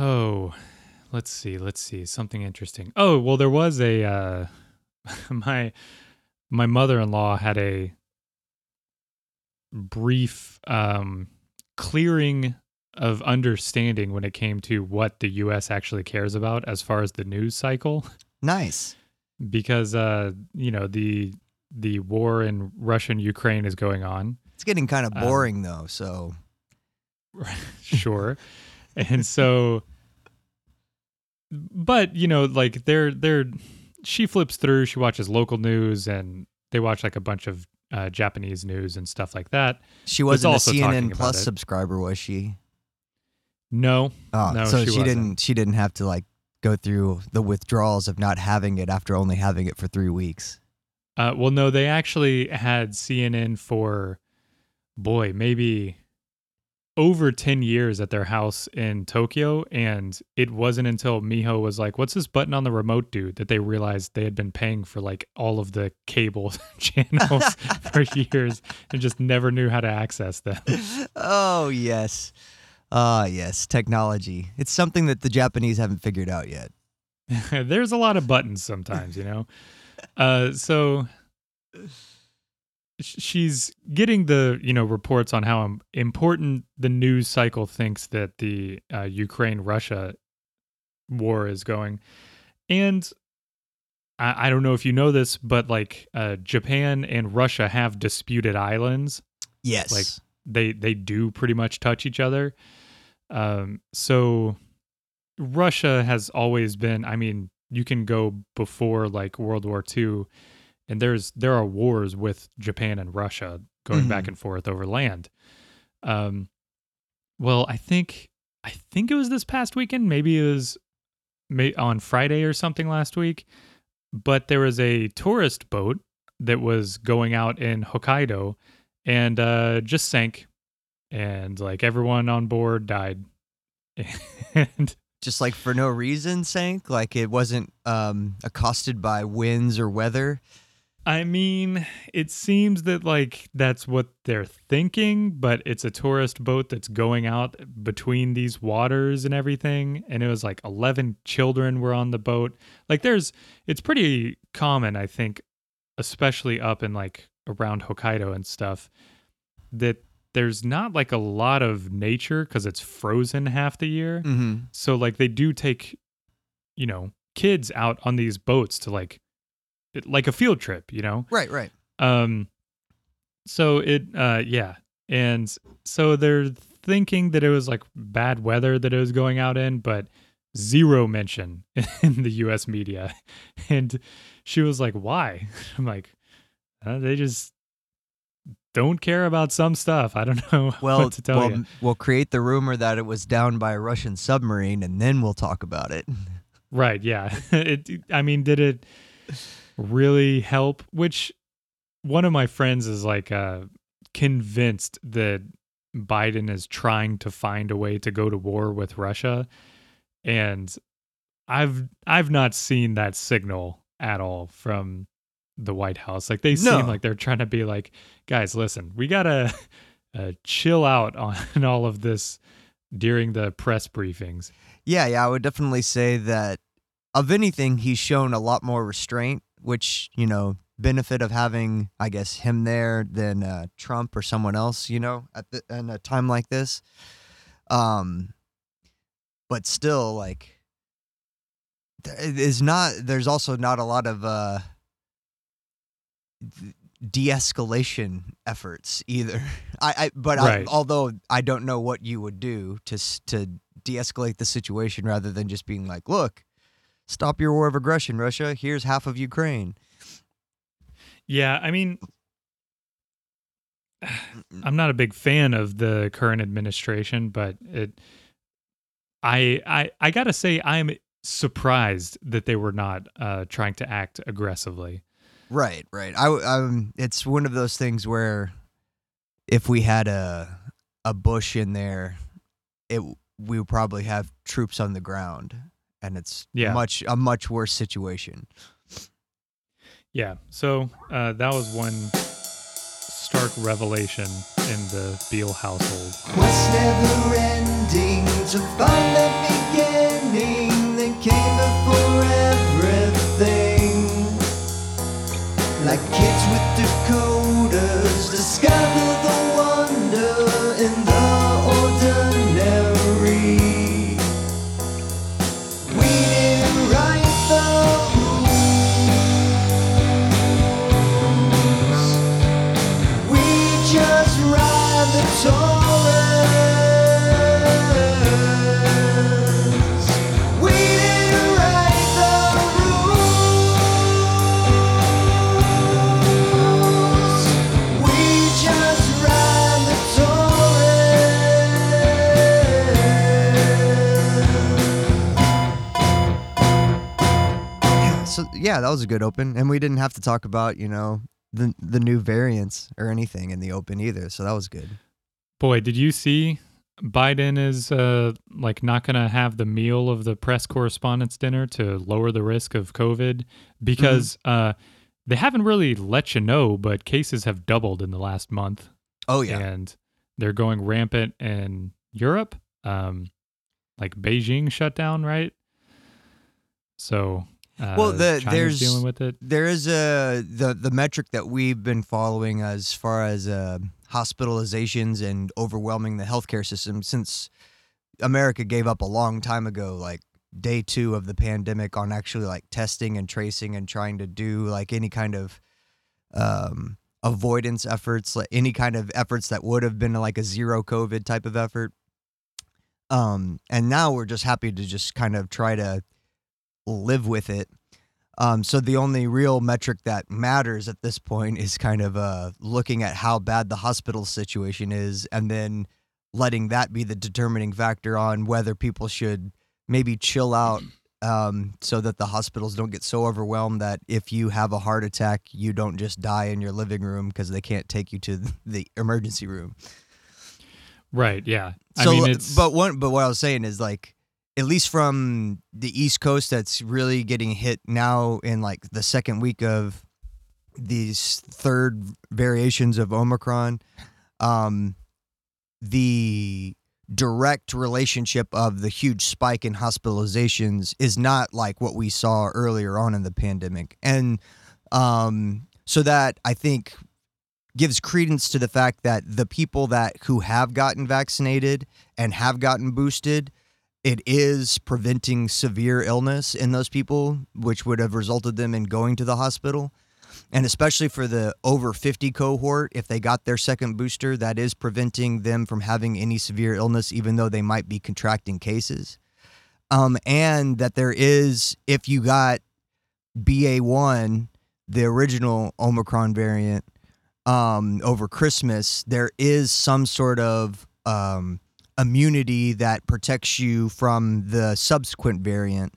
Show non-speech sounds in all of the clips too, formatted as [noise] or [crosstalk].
Oh, let's see. Let's see. Something interesting. Oh, well, there was a uh, [laughs] my my mother-in-law had a brief um, clearing of understanding when it came to what the U.S. actually cares about as far as the news cycle, Nice. because uh, you know the the war in Russia and Ukraine is going on. It's getting kind of Um, boring though, so [laughs] sure and so but you know like they're they're she flips through she watches local news and they watch like a bunch of uh, japanese news and stuff like that she wasn't a CNN Plus subscriber, was she? no Oh, No, so she she, didn't. She didn't have to like go through the withdrawals of not having it after only having it for three weeks. uh, well no they actually had cnn for boy maybe over 10 years at their house in tokyo and it wasn't until miho was like what's this button on the remote dude that they realized they had been paying for like all of the cable [laughs] channels [laughs] for years and just never knew how to access them. Oh yes, ah yes, technology. It's something that the Japanese haven't figured out yet. [laughs] there's a lot of buttons sometimes you know? Uh so she's getting the you know reports on how important the news cycle thinks that the uh, Ukraine Russia war is going, and I, I don't know if you know this, but like uh, Japan and Russia have disputed islands. Yes. Like, They they do pretty much touch each other. Um, so Russia has always been. I mean, you can go before like World War II, and there's there are wars with Japan and Russia going back Mhm. and forth over land. Um, well, I think I think it was this past weekend. Maybe it was may, on Friday or something last week. But there was a tourist boat that was going out in Hokkaido and uh, just sank, and like everyone on board died. [laughs] and just like for no reason sank. Like it wasn't um, accosted by winds or weather. I mean, it seems that like that's what they're thinking, but it's a tourist boat that's going out between these waters and everything. And it was like 11 children were on the boat. Like, there's, it's pretty common, I think, especially up in like around Hokkaido and stuff, that there's not like a lot of nature because it's frozen half the year. Mm-hmm. So like they do take, you know, kids out on these boats to like, like a field trip, you know. Right. Right. Um, so it, uh, yeah, and so they're thinking that it was like bad weather that it was going out in, but zero mention [laughs] in the U.S. media, and she was like, "Why?" [laughs] I'm like, uh, "They just." Don't care about some stuff. I don't [laughs] know Well, what to tell well, you. we'll create the rumor that it was down by a Russian submarine, and then we'll talk about it. Right. Yeah. it. I mean, did it really help? Which one of my friends is like uh, convinced that Biden is trying to find a way to go to war with Russia, and I've I've not seen that signal at all from the White House. Like they No. seem like they're trying to be like, guys, listen, we gotta uh, chill out [laughs] on all of this during the press briefings. Yeah, yeah, I would definitely say that of anything, he's shown a lot more restraint, which, you know, benefit of having, I guess, him there than uh, Trump or someone else, you know, at the, in a time like this. Um, but still, like, there is not, there's also not a lot of uh, de escalation efforts either. [laughs] I, I but Right. I, although I don't know what you would do to to de-escalate the situation rather than just being like, look, stop your war of aggression, Russia. Here's half of Ukraine. Yeah, I mean, I'm not a big fan of the current administration, but it, I, I, I gotta say, I'm surprised that they were not uh, trying to act aggressively. Right, right. I, um, it's one of those things where if we had a a Bush in there, it we would probably have troops on the ground, and it's yeah. much a much worse situation. Yeah. So uh, that was one stark revelation in the Beal household. What's never ending to find the beginning that came before everything? Like kids with the code. yeah, that was a good open, and we didn't have to talk about you know the the new variants or anything in the open either, so that was good. Boy, did you see Biden is uh, like not going to have the meal of the press correspondence dinner to lower the risk of COVID because Mm-hmm. uh, they haven't really let you know, but cases have doubled in the last month, Oh yeah, and they're going rampant in Europe. Um, like Beijing shut down, right? So, uh, Well, the- China's there's- dealing with it. there is a the the metric that we've been following as far as uh, hospitalizations and overwhelming the healthcare system since America gave up a long time ago, like day two of the pandemic, on actually like testing and tracing and trying to do like any kind of um, avoidance efforts, like any kind of efforts that would have been like a zero COVID type of effort. Um, and now we're just happy to just kind of try to live with it. Um, so the only real metric that matters at this point is kind of uh, looking at how bad the hospital situation is, and then letting that be the determining factor on whether people should maybe chill out, um, so that the hospitals don't get so overwhelmed that if you have a heart attack, you don't just die in your living room because they can't take you to [laughs] the emergency room. Right. Yeah. So, I mean, it's but one, but what I was saying is like, at least from the East Coast, that's really getting hit now in like the second week of these third variations of Omicron. Um, the direct relationship of the huge spike in hospitalizations is not like what we saw earlier on in the pandemic, and um, so that I think gives credence to the fact that the people that who have gotten vaccinated and have gotten boosted it is preventing severe illness in those people which would have resulted them in going to the hospital. And especially for the over 50 cohort if they got their second booster that is preventing them from having any severe illness even though they might be contracting cases. Um, and that there is if you got ba1 the original omicron variant um, over Christmas, there is some sort of um, immunity that protects you from the subsequent variant,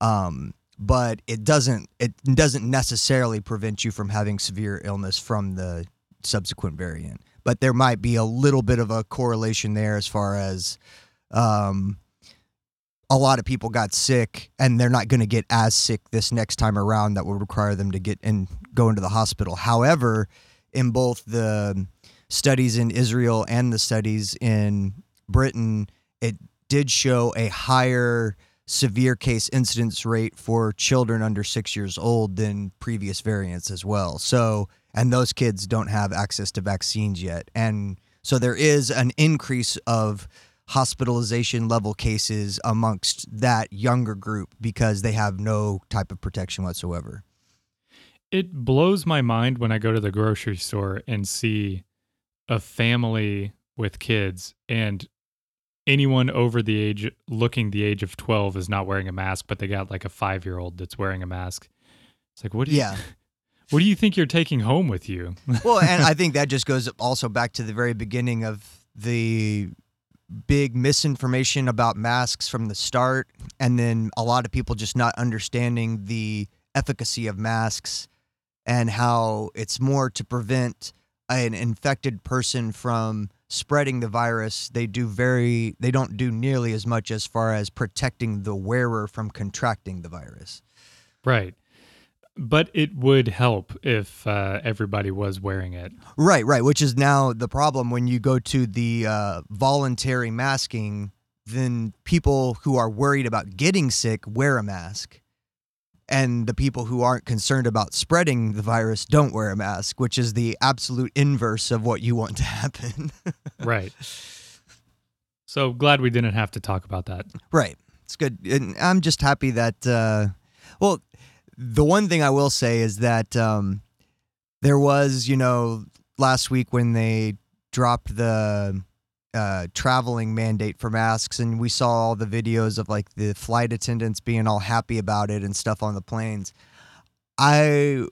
um, but it doesn't. It doesn't necessarily prevent you from having severe illness from the subsequent variant. But there might be a little bit of a correlation there as far as um, a lot of people got sick and they're not going to get as sick this next time around that would require them to get and go into the hospital. However, in both the studies in Israel and the studies in Britain, it did show a higher severe case incidence rate for children under six years old than previous variants as well. So, and those kids don't have access to vaccines yet. And so there is an increase of hospitalization level cases amongst that younger group because they have no type of protection whatsoever. it blows my mind when I go to the grocery store and see a family with kids and anyone over the age looking the age of 12 is not wearing a mask but they got like a 5-year-old that's wearing a mask. It's like what do you Yeah. [laughs] What do you think you're taking home with you? [laughs] well, and I think that just goes also back to the very beginning of the big misinformation about masks from the start, and then a lot of people just not understanding the efficacy of masks and how it's more to prevent an infected person from spreading the virus. They do very, they don't do nearly as much as far as protecting the wearer from contracting the virus. right. But it would help if uh, everybody was wearing it. Right, right. Which is now the problem when you go to the uh, voluntary masking, then people who are worried about getting sick wear a mask. And the people who aren't concerned about spreading the virus don't wear a mask, which is the absolute inverse of what you want to [laughs] happen. Right. So glad we didn't have to talk about that. right. It's good. And I'm just happy that, uh, well, the one thing I will say is that um, there was, you know, last week when they dropped the uh, traveling mandate for masks, and we saw all the videos of like the flight attendants being all happy about it and stuff on the planes. I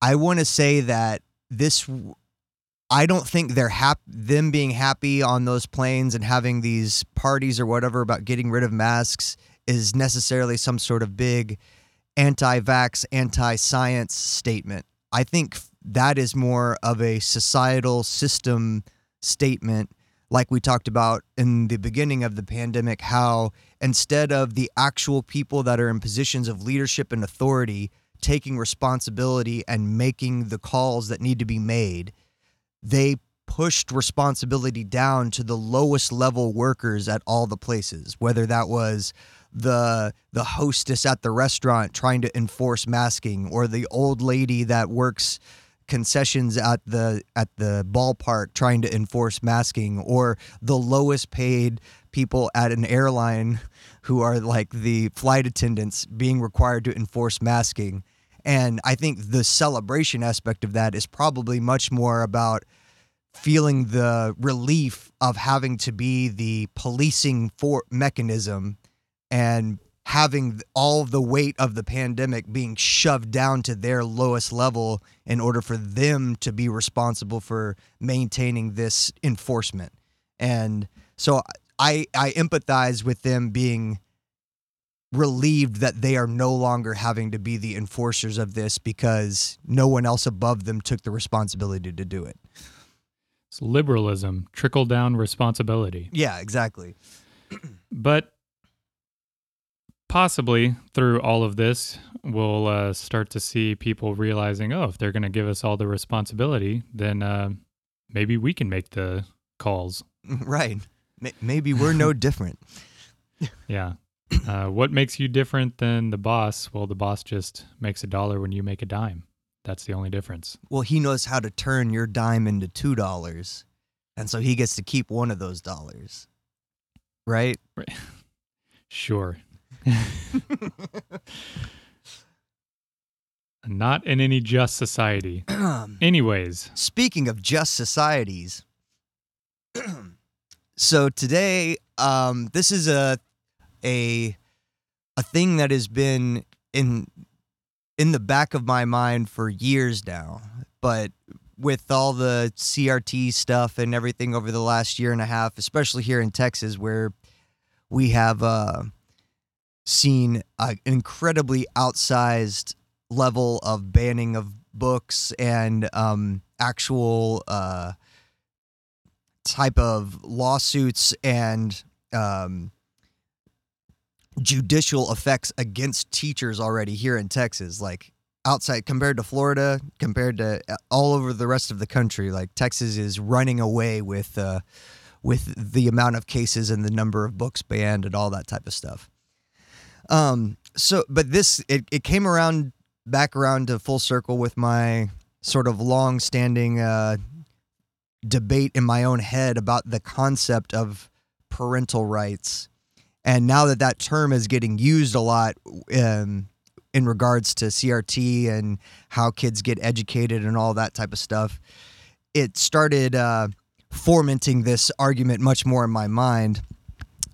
I want to say that this. I don't think they're hap- them being happy on those planes and having these parties or whatever about getting rid of masks is necessarily some sort of big anti-vax, anti-science statement. I think that is more of a societal system statement like we talked about in the beginning of the pandemic how instead of the actual people that are in positions of leadership and authority taking responsibility and making the calls that need to be made they pushed responsibility down to the lowest level workers at all the places whether that was the the hostess at the restaurant trying to enforce masking or the old lady that works concessions at the at the ballpark trying to enforce masking or the lowest paid people at an airline [laughs] who are like the flight attendants being required to enforce masking. And i think the celebration aspect of that is probably much more about feeling the relief of having to be the policing for mechanism and having all the weight of the pandemic being shoved down to their lowest level in order for them to be responsible for maintaining this enforcement. And so I I empathize with them being relieved that they are no longer having to be the enforcers of this because no one else above them took the responsibility to do it. It's liberalism, trickle down responsibility. Yeah, exactly. [clears throat] but possibly through all of this, we'll uh, start to see people realizing, oh, if they're going to give us all the responsibility, then uh, maybe we can make the calls. [laughs] Right. Maybe we're no [laughs] different. yeah. Uh, what makes you different than the boss? Well, the boss just makes a dollar when you make a dime. That's the only difference. Well, he knows how to turn your dime into two dollars, and so he gets to keep one of those dollars. Right? Right. [laughs] Sure. [laughs] Not in any just society. [clears throat] Anyways, speaking of just societies, [clears throat] so today, um, this is a a a thing that has been in in the back of my mind for years now, but with all the CRT stuff and everything over the last year and a half, especially here in Texas, where we have uh, seen an incredibly outsized level of banning of books and um, actual uh, type of lawsuits and um, judicial effects against teachers already here in Texas. Like outside compared to Florida, compared to uh, all over the rest of the country, like Texas is running away with uh, with the amount of cases and the number of books banned and all that type of stuff. Um, so, but this, it, it came around back around to full circle with my sort of long standing uh, debate in my own head about the concept of parental rights. And now that that term is getting used a lot um, in regards to CRT and how kids get educated and all that type of stuff, it started uh, fomenting this argument much more in my mind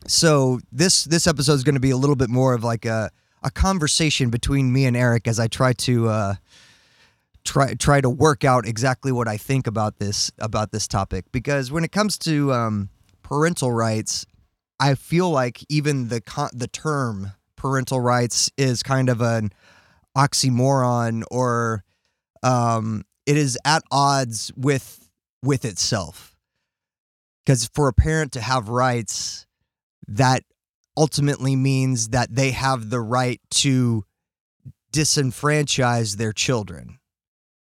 so this this episode is going to be a little bit more of like a a conversation between me and Eric as I try to uh, try try to work out exactly what I think about this about this topic. Because when it comes to um, parental rights, I feel like even the con- the term parental rights is kind of an oxymoron or um, it is at odds with with itself. Because for a parent to have rights that ultimately means that they have the right to disenfranchise their children.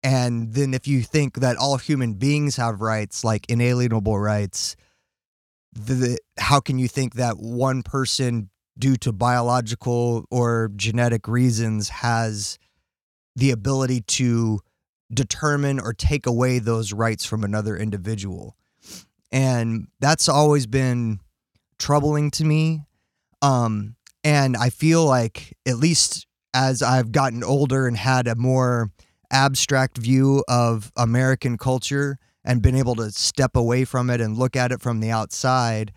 And then if you think that all human beings have rights, like inalienable rights, the, how can you think that one person, due to biological or genetic reasons, has the ability to determine or take away those rights from another individual? And that's always been troubling to me. Um, and I feel like, at least as I've gotten older and had a more abstract view of American culture and been able to step away from it and look at it from the outside,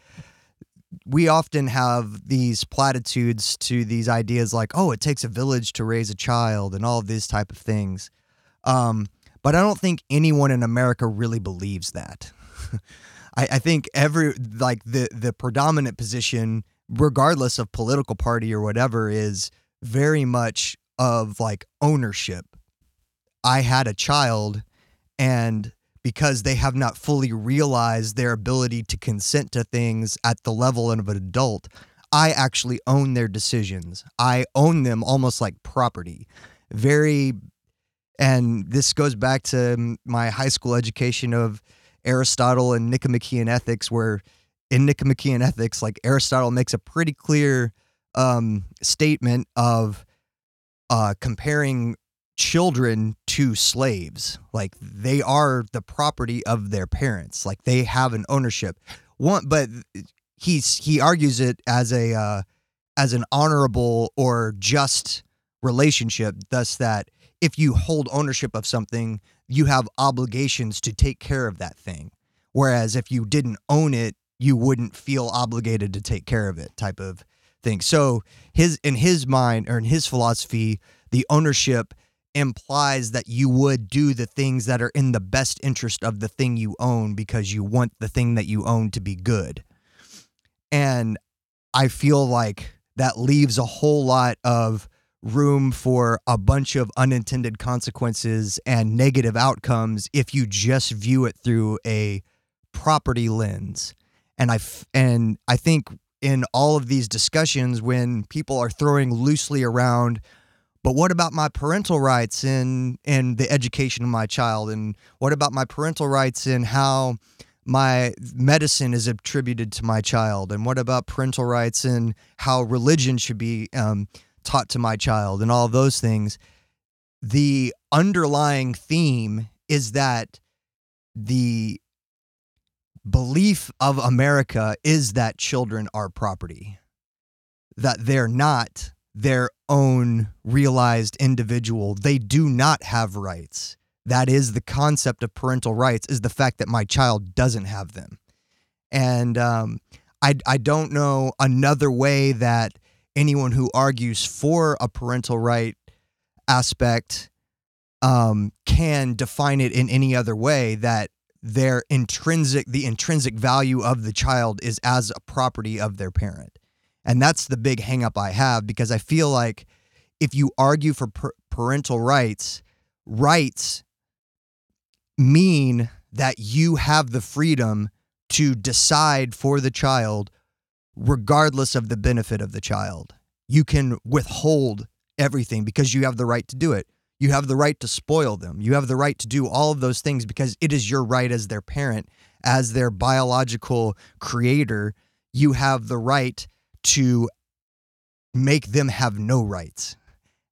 we often have these platitudes to these ideas like, oh, it takes a village to raise a child and all of these type of things. Um, but I don't think anyone in America really believes that. [laughs] I, I think every like the the predominant position, regardless of political party or whatever, is very much of like ownership. I had a child, and because they have not fully realized their ability to consent to things at the level of an adult, I actually own their decisions. I own them almost like property. Very, and this goes back to my high school education of Aristotle and Nicomachean ethics, where in Nicomachean ethics, like Aristotle makes a pretty clear um, statement of uh, comparing children to slaves. Like they are the property of their parents. Like they have an ownership. One, but he's he argues it as a uh, as an honorable or just relationship. Thus, that if you hold ownership of something, you have obligations to take care of that thing. Whereas if you didn't own it, you wouldn't feel obligated to take care of it. Type of thing. So his in his mind or in his philosophy, the ownership implies that you would do the things that are in the best interest of the thing you own because you want the thing that you own to be good. And I feel like that leaves a whole lot of room for a bunch of unintended consequences and negative outcomes if you just view it through a property lens. And I f- and I think in all of these discussions when people are throwing loosely around but what about my parental rights in in the education of my child and what about my parental rights in how my medicine is attributed to my child and what about parental rights and how religion should be um, taught to my child and all those things the underlying theme is that the belief of america is that children are property that they're not their own realized individual. They do not have rights. That is the concept of parental rights is the fact that my child doesn't have them. And um, I, I don't know another way that anyone who argues for a parental right aspect um, can define it in any other way that their intrinsic the intrinsic value of the child is as a property of their parent. And that's the big hangup I have because I feel like if you argue for per- parental rights, rights mean that you have the freedom to decide for the child regardless of the benefit of the child. You can withhold everything because you have the right to do it. You have the right to spoil them. You have the right to do all of those things because it is your right as their parent, as their biological creator. You have the right to make them have no rights.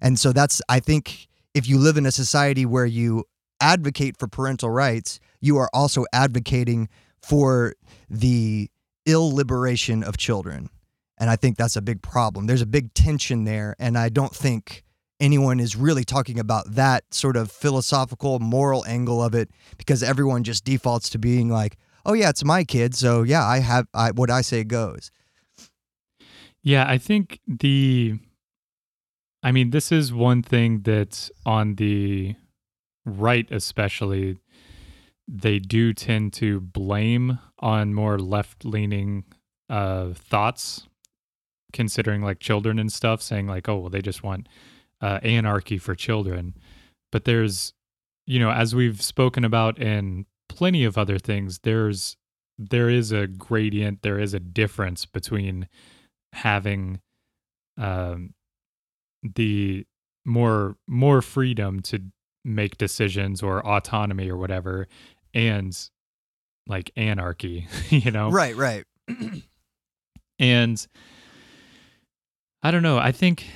And so that's, I think, if you live in a society where you advocate for parental rights, you are also advocating for the ill liberation of children. And I think that's a big problem. There's a big tension there. And I don't think anyone is really talking about that sort of philosophical, moral angle of it because everyone just defaults to being like, oh, yeah, it's my kid. So, yeah, I have I, what I say goes. Yeah, I think the I mean, this is one thing that on the right especially they do tend to blame on more left-leaning uh thoughts considering like children and stuff saying like oh well they just want uh, anarchy for children. But there's you know as we've spoken about in plenty of other things there's there is a gradient there is a difference between having um, the more more freedom to make decisions or autonomy or whatever and like anarchy [laughs] you know right right [clears throat] and i don't know i think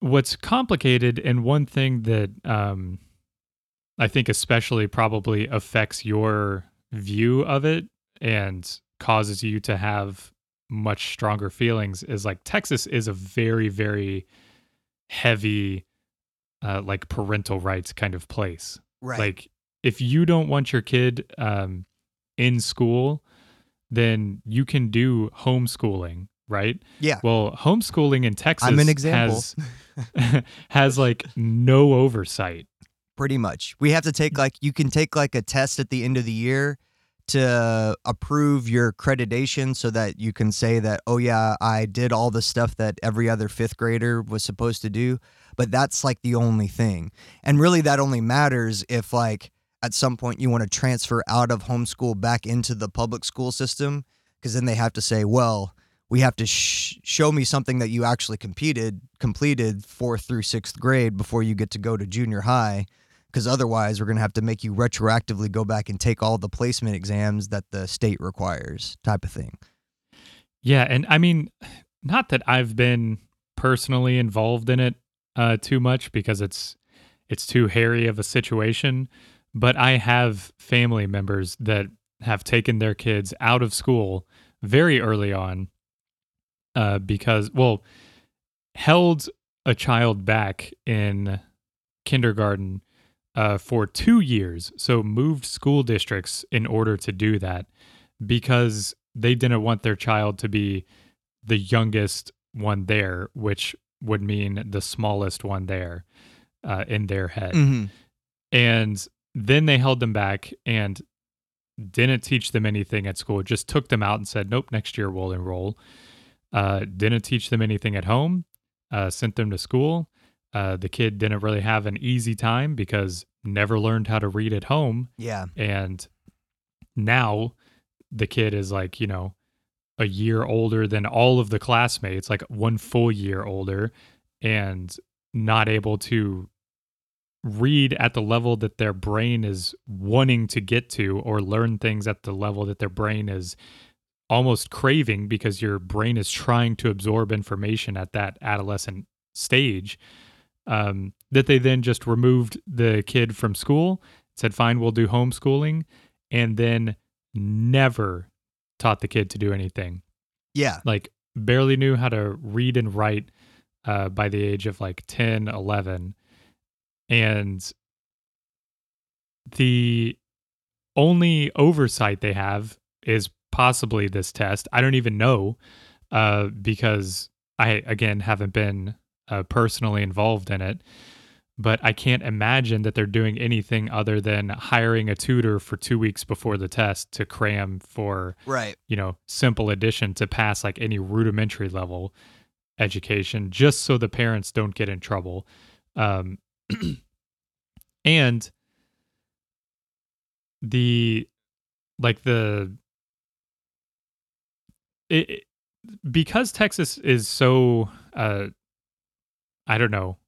what's complicated and one thing that um i think especially probably affects your view of it and causes you to have much stronger feelings is like Texas is a very very heavy uh like parental rights kind of place. Right. Like if you don't want your kid um in school, then you can do homeschooling, right? Yeah. Well, homeschooling in Texas I'm an example. has [laughs] has like no oversight. Pretty much. We have to take like you can take like a test at the end of the year to approve your accreditation so that you can say that, oh, yeah, I did all the stuff that every other fifth grader was supposed to do. but that's like the only thing. And really, that only matters if, like, at some point you want to transfer out of homeschool back into the public school system, because then they have to say, well, we have to sh- show me something that you actually competed, completed fourth through sixth grade before you get to go to junior high. Because otherwise, we're going to have to make you retroactively go back and take all the placement exams that the state requires, type of thing. Yeah. And I mean, not that I've been personally involved in it uh, too much because it's it's too hairy of a situation. But I have family members that have taken their kids out of school very early on uh, because, well, held a child back in kindergarten uh, for two years. So moved school districts in order to do that because they didn't want their child to be the youngest one there, which would mean the smallest one there uh, in their head. Mm-hmm. And then they held them back and didn't teach them anything at school, just took them out and said, nope, next year we'll enroll. Uh, didn't teach them anything at home, uh, sent them to school. Uh, the kid didn't really have an easy time because never learned how to read at home. Yeah. And now the kid is like, you know, a year older than all of the classmates, like one full year older, and not able to read at the level that their brain is wanting to get to or learn things at the level that their brain is almost craving because your brain is trying to absorb information at that adolescent stage um, that they then just removed the kid from school said fine we'll do homeschooling and then never taught the kid to do anything Yeah. like barely knew how to read and write uh, by the age of like 10 11 and the only oversight they have is possibly this test i don't even know uh, because i again haven't been uh, personally involved in it but i can't imagine that they're doing anything other than hiring a tutor for two weeks before the test to cram for Right. you know, simple addition to pass like any rudimentary level education just so the parents don't get in trouble. Um, [clears throat] and the like the it, it- because Texas is so uh I don't know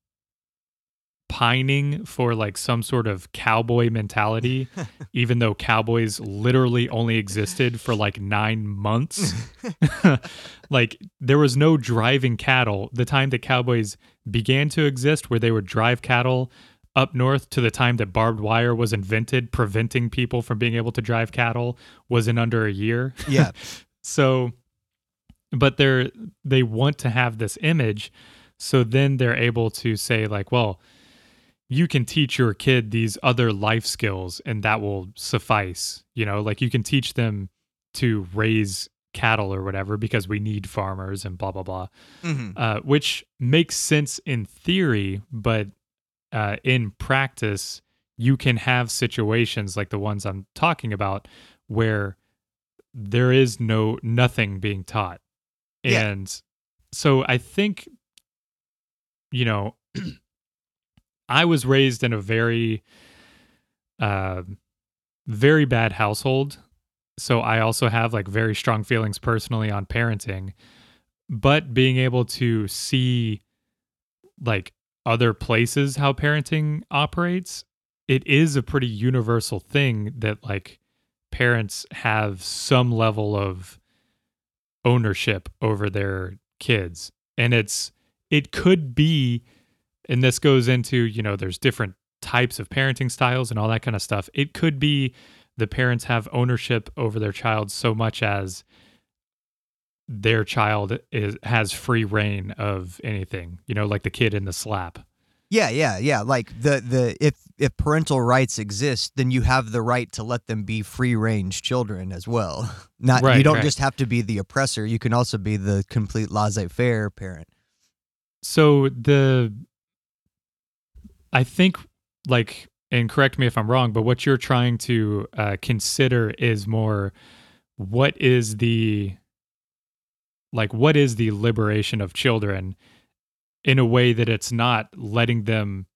pining for like some sort of cowboy mentality [laughs] even though cowboys literally only existed for like 9 months [laughs] [laughs] like there was no driving cattle. The time that cowboys began to exist where they would drive cattle up north to the time that barbed wire was invented preventing people from being able to drive cattle was in under a year Yeah. [laughs] so but they're they want to have this image so then they're able to say like well you can teach your kid these other life skills and that will suffice you know like you can teach them to raise cattle or whatever because we need farmers and blah blah blah hmm uh, which makes sense in theory, but uh, in practice, you can have situations like the ones I'm talking about where there is no nothing being taught, Yeah. and so I think, you know, [clears throat] I was raised in a very, uh, very bad household. So I also have like very strong feelings personally on parenting but being able to see like other places how parenting operates it is a pretty universal thing that like parents have some level of ownership over their kids. And it's it could be and this goes into you know there's different types of parenting styles and all that kind of stuff. It could be the parents have ownership over their child so much as their child is has free reign of anything you know like the kid in the slap Yeah, yeah, yeah. Like the the if if parental rights exist, then you have the right to let them be free range children as well. [laughs] Not you don't right. just have to be the oppressor. You can also be the complete laissez faire parent. so the i think like and correct me if i'm wrong but what you're trying to uh, consider is more what is the like what is the liberation of children in a way that it's not letting them,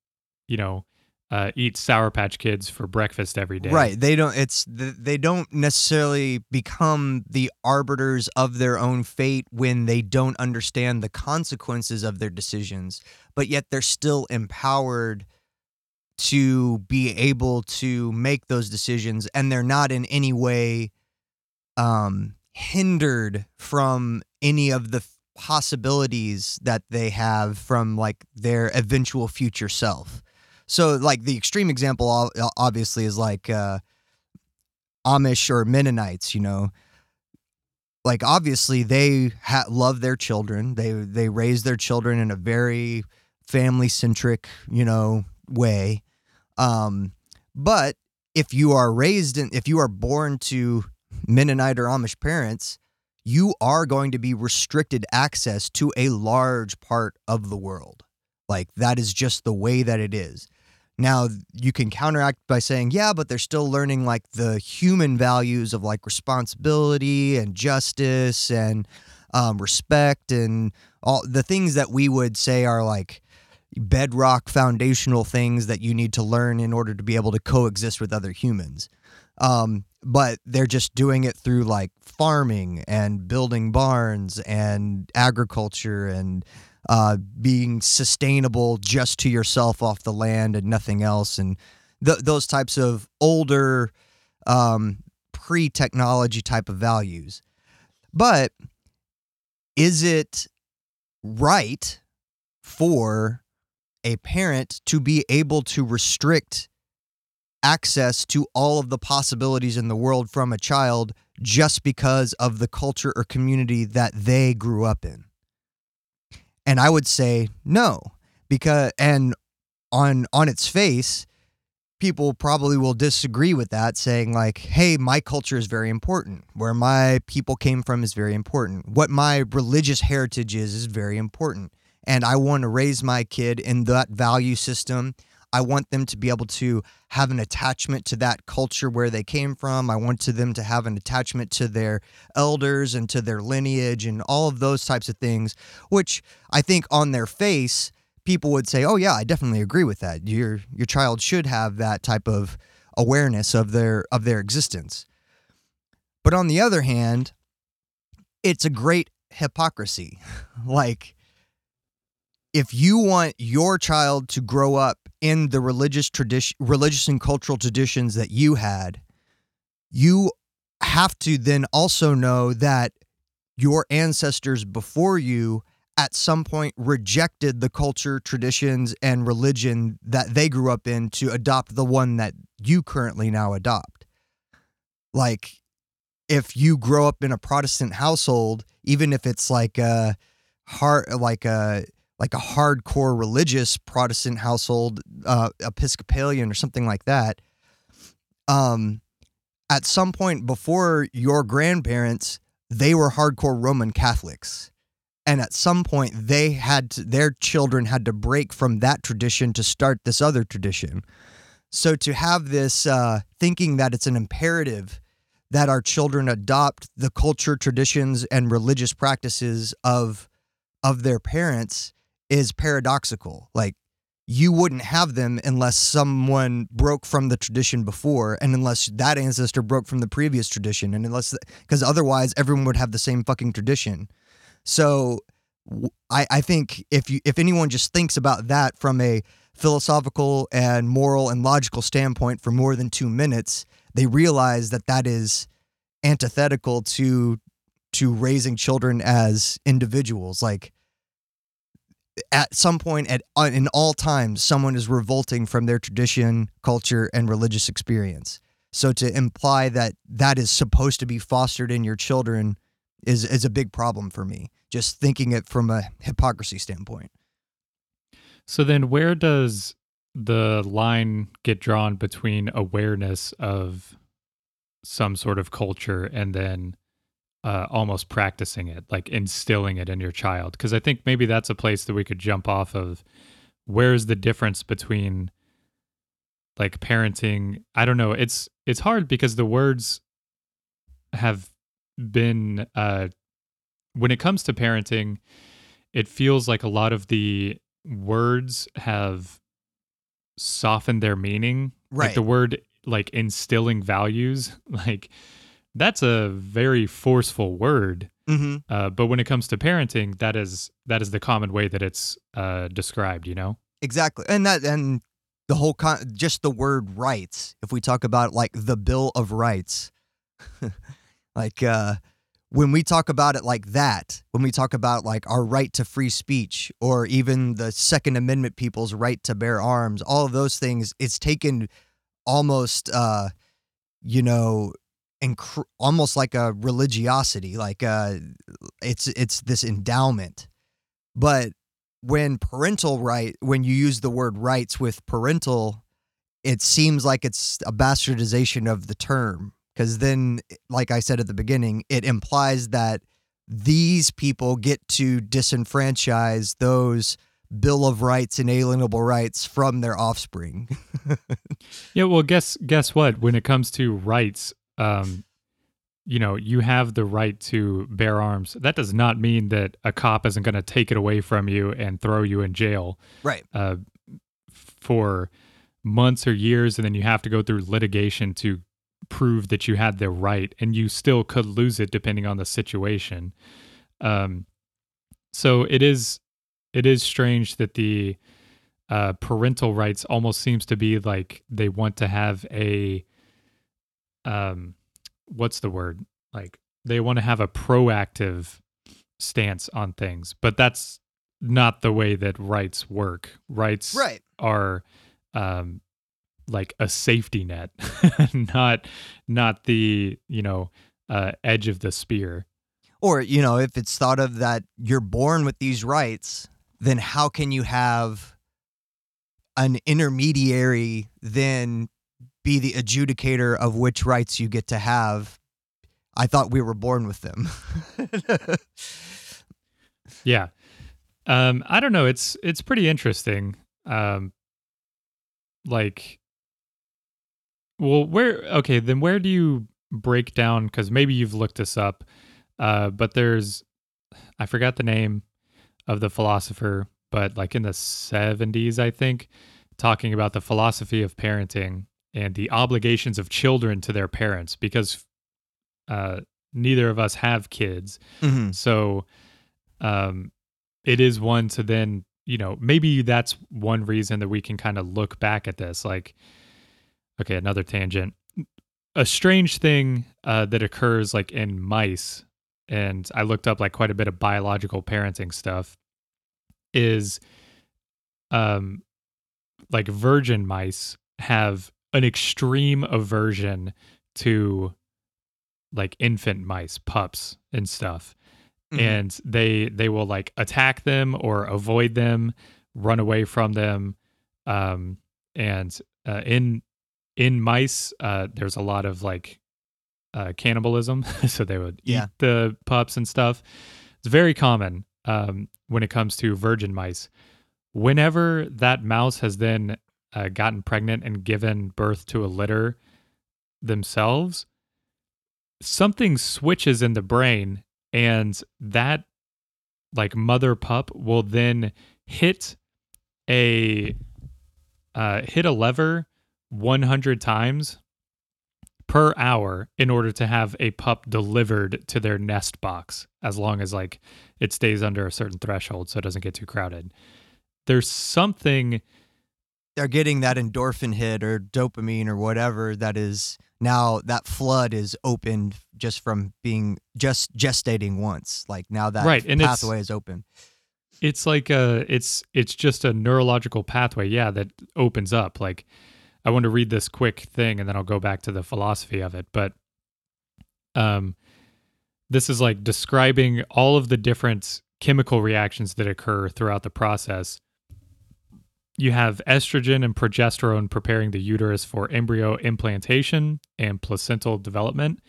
you know, uh, eat Sour Patch Kids for breakfast every day. Right. They don't. It's they don't necessarily become the arbiters of their own fate when they don't understand the consequences of their decisions, but yet they're still empowered to be able to make those decisions, and they're not in any way um, hindered from any of the possibilities that they have from like their eventual future self. So, like the extreme example, obviously, is like uh, Amish or Mennonites. You know, like obviously they ha- love their children. They they raise their children in a very family centric, you know, way. Um, but if you are raised in, if you are born to Mennonite or Amish parents, you are going to be restricted access to a large part of the world. Like that is just the way that it is. Now you can counteract by saying, yeah, but they're still learning like the human values of like responsibility and justice and um, respect and all the things that we would say are like bedrock foundational things that you need to learn in order to be able to coexist with other humans. Um, but they're just doing it through like farming and building barns and agriculture and uh, being sustainable just to yourself off the land and nothing else, and th- those types of older um, pre technology type of values. But is it right for a parent to be able to restrict access to all of the possibilities in the world from a child just because of the culture or community that they grew up in? And I would say no, because and on on its face, people probably will disagree with that, saying like, "Hey, my culture is very important. Where my people came from is very important. What my religious heritage is is very important." And I want to raise my kid in that value system I want them to be able to have an attachment to that culture where they came from. I want to them to have an attachment to their elders and to their lineage and all of those types of things, which I think on their face, people would say, "Oh yeah, I definitely agree with that. Your your child should have that type of awareness of their of their existence." But on the other hand, it's a great hypocrisy. [laughs] like if you want your child to grow up in the religious tradition religious and cultural traditions that you had you have to then also know that your ancestors before you at some point rejected the culture traditions and religion that they grew up in to adopt the one that you currently now adopt. Like if you grow up in a protestant household even if it's like a heart like a like a hardcore religious Protestant household, uh, Episcopalian or something like that, um, at some point before your grandparents, they were hardcore Roman Catholics. And at some point, they had to, their children had to break from that tradition to start this other tradition. So to have this uh, thinking that it's an imperative that our children adopt the culture, traditions, and religious practices of of their parents is paradoxical. Like you wouldn't have them unless someone broke from the tradition before and unless that ancestor broke from the previous tradition and unless because otherwise everyone would have the same fucking tradition so I, I think if you if anyone just thinks about that from a philosophical and moral and logical standpoint for more than two minutes they realize that that is antithetical to to raising children as individuals like at some point at uh, in all times someone is revolting from their tradition culture and religious experience. So to imply that that is supposed to be fostered in your children is is a big problem for me just thinking it from a hypocrisy standpoint. So then where does the line get drawn between awareness of some sort of culture and then uh, almost practicing it, like instilling it in your child. Because I think maybe that's a place that we could jump off of. Where's the difference between like parenting? I don't know. It's it's hard because the words have been uh, when it comes to parenting. it feels like a lot of the words have softened their meaning. Like Right. the word like instilling values, [laughs] like that's a very forceful word. Mm-hmm. Uh, but when it comes to parenting, that is that is the common way that it's uh, described. You know. Exactly. And that and the whole con just the word rights. If we talk about like the Bill of Rights, [laughs] like uh when we talk about it like that, when we talk about like our right to free speech or even the Second Amendment people's right to bear arms, all of those things, it's taken almost uh you know inc- almost like a religiosity like uh it's it's this endowment. But when parental right when you use the word rights with parental it seems like it's a bastardization of the term. Because then like i said at the beginning it implies that these people get to disenfranchise those bill of rights inalienable rights from their offspring. [laughs] Yeah, well, guess guess what? When it comes to rights, um, you know, you have the right to bear arms. That does not mean that a cop isn't going to take it away from you and throw you in jail right uh, for months or years, and then you have to go through litigation to prove that you had the right, and you still could lose it depending on the situation. Um, so it is it is strange that the uh, parental rights almost seems to be like they want to have a um what's the word? Like they want to have a proactive stance on things but that's not the way that rights work. Rights right. are um like a safety net [laughs] not not the you know uh edge of the spear. Or, you know, if it's thought of that you're born with these rights, then how can you have an intermediary then be the adjudicator of which rights you get to have? I thought we were born with them. [laughs] Yeah. Um I don't know, it's it's pretty interesting. Um like well, where okay, then where do you break down cuz maybe you've looked this up. Uh but there's I forgot the name of the philosopher, but like in the 70s I think talking about the philosophy of parenting and the obligations of children to their parents because uh neither of us have kids. Mhm. So um it is one to then, you know, maybe that's one reason that we can kind of look back at this like okay, another tangent. A strange thing uh that occurs like in mice and I looked up like quite a bit of biological parenting stuff is um like virgin mice have an extreme aversion to like infant mice, pups and stuff. Mhm. and they they will like attack them or avoid them run away from them. Um and uh, in in mice uh there's a lot of like uh cannibalism. [laughs] So they would eat Yeah. the pups and stuff. It's very common um when it comes to virgin mice. Whenever that mouse has then uh, gotten pregnant and given birth to a litter themselves something switches in the brain and that like mother pup will then hit a uh, hit a lever 100 times per hour in order to have a pup delivered to their nest box as long as like it stays under a certain threshold so it doesn't get too crowded. There's something They're getting that endorphin hit or dopamine or whatever that is now that flood is opened just from being just gestating once. Like now that Right, and pathway is open. it's like a it's it's just a neurological pathway yeah that opens up like i want to read this quick thing and then i'll go back to the philosophy of it but um this is like describing all of the different chemical reactions that occur throughout the process you have estrogen and progesterone preparing the uterus for embryo implantation and placental development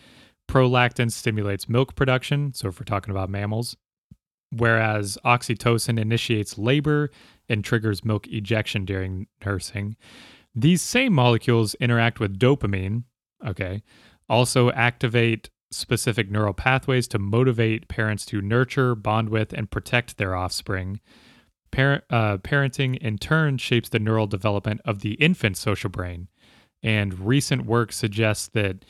prolactin stimulates milk production so if we're talking about mammals whereas oxytocin initiates labor and triggers milk ejection during nursing. These same molecules interact with dopamine, okay, also activate specific neural pathways to motivate parents to nurture, bond with, and protect their offspring. Parent, uh, parenting, in turn, shapes the neural development of the infant social brain. And recent work suggests that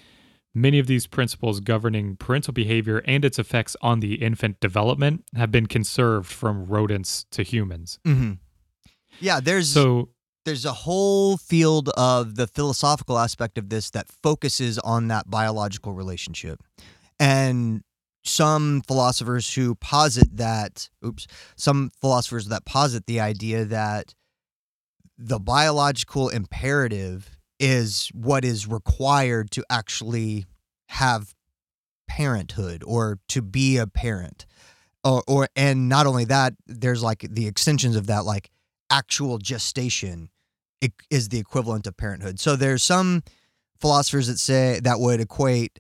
many of these principles governing parental behavior and its effects on the infant development have been conserved from rodents to humans. Mm-hmm. Yeah, there's So, there's a whole field of the philosophical aspect of this that focuses on that biological relationship. And some philosophers who posit that, oops, some philosophers that posit the idea that the biological imperative is what is required to actually have parenthood or to be a parent. Or, or and not only that, there's like the extensions of that, like actual gestation is the equivalent of parenthood. So there's some philosophers that say that would equate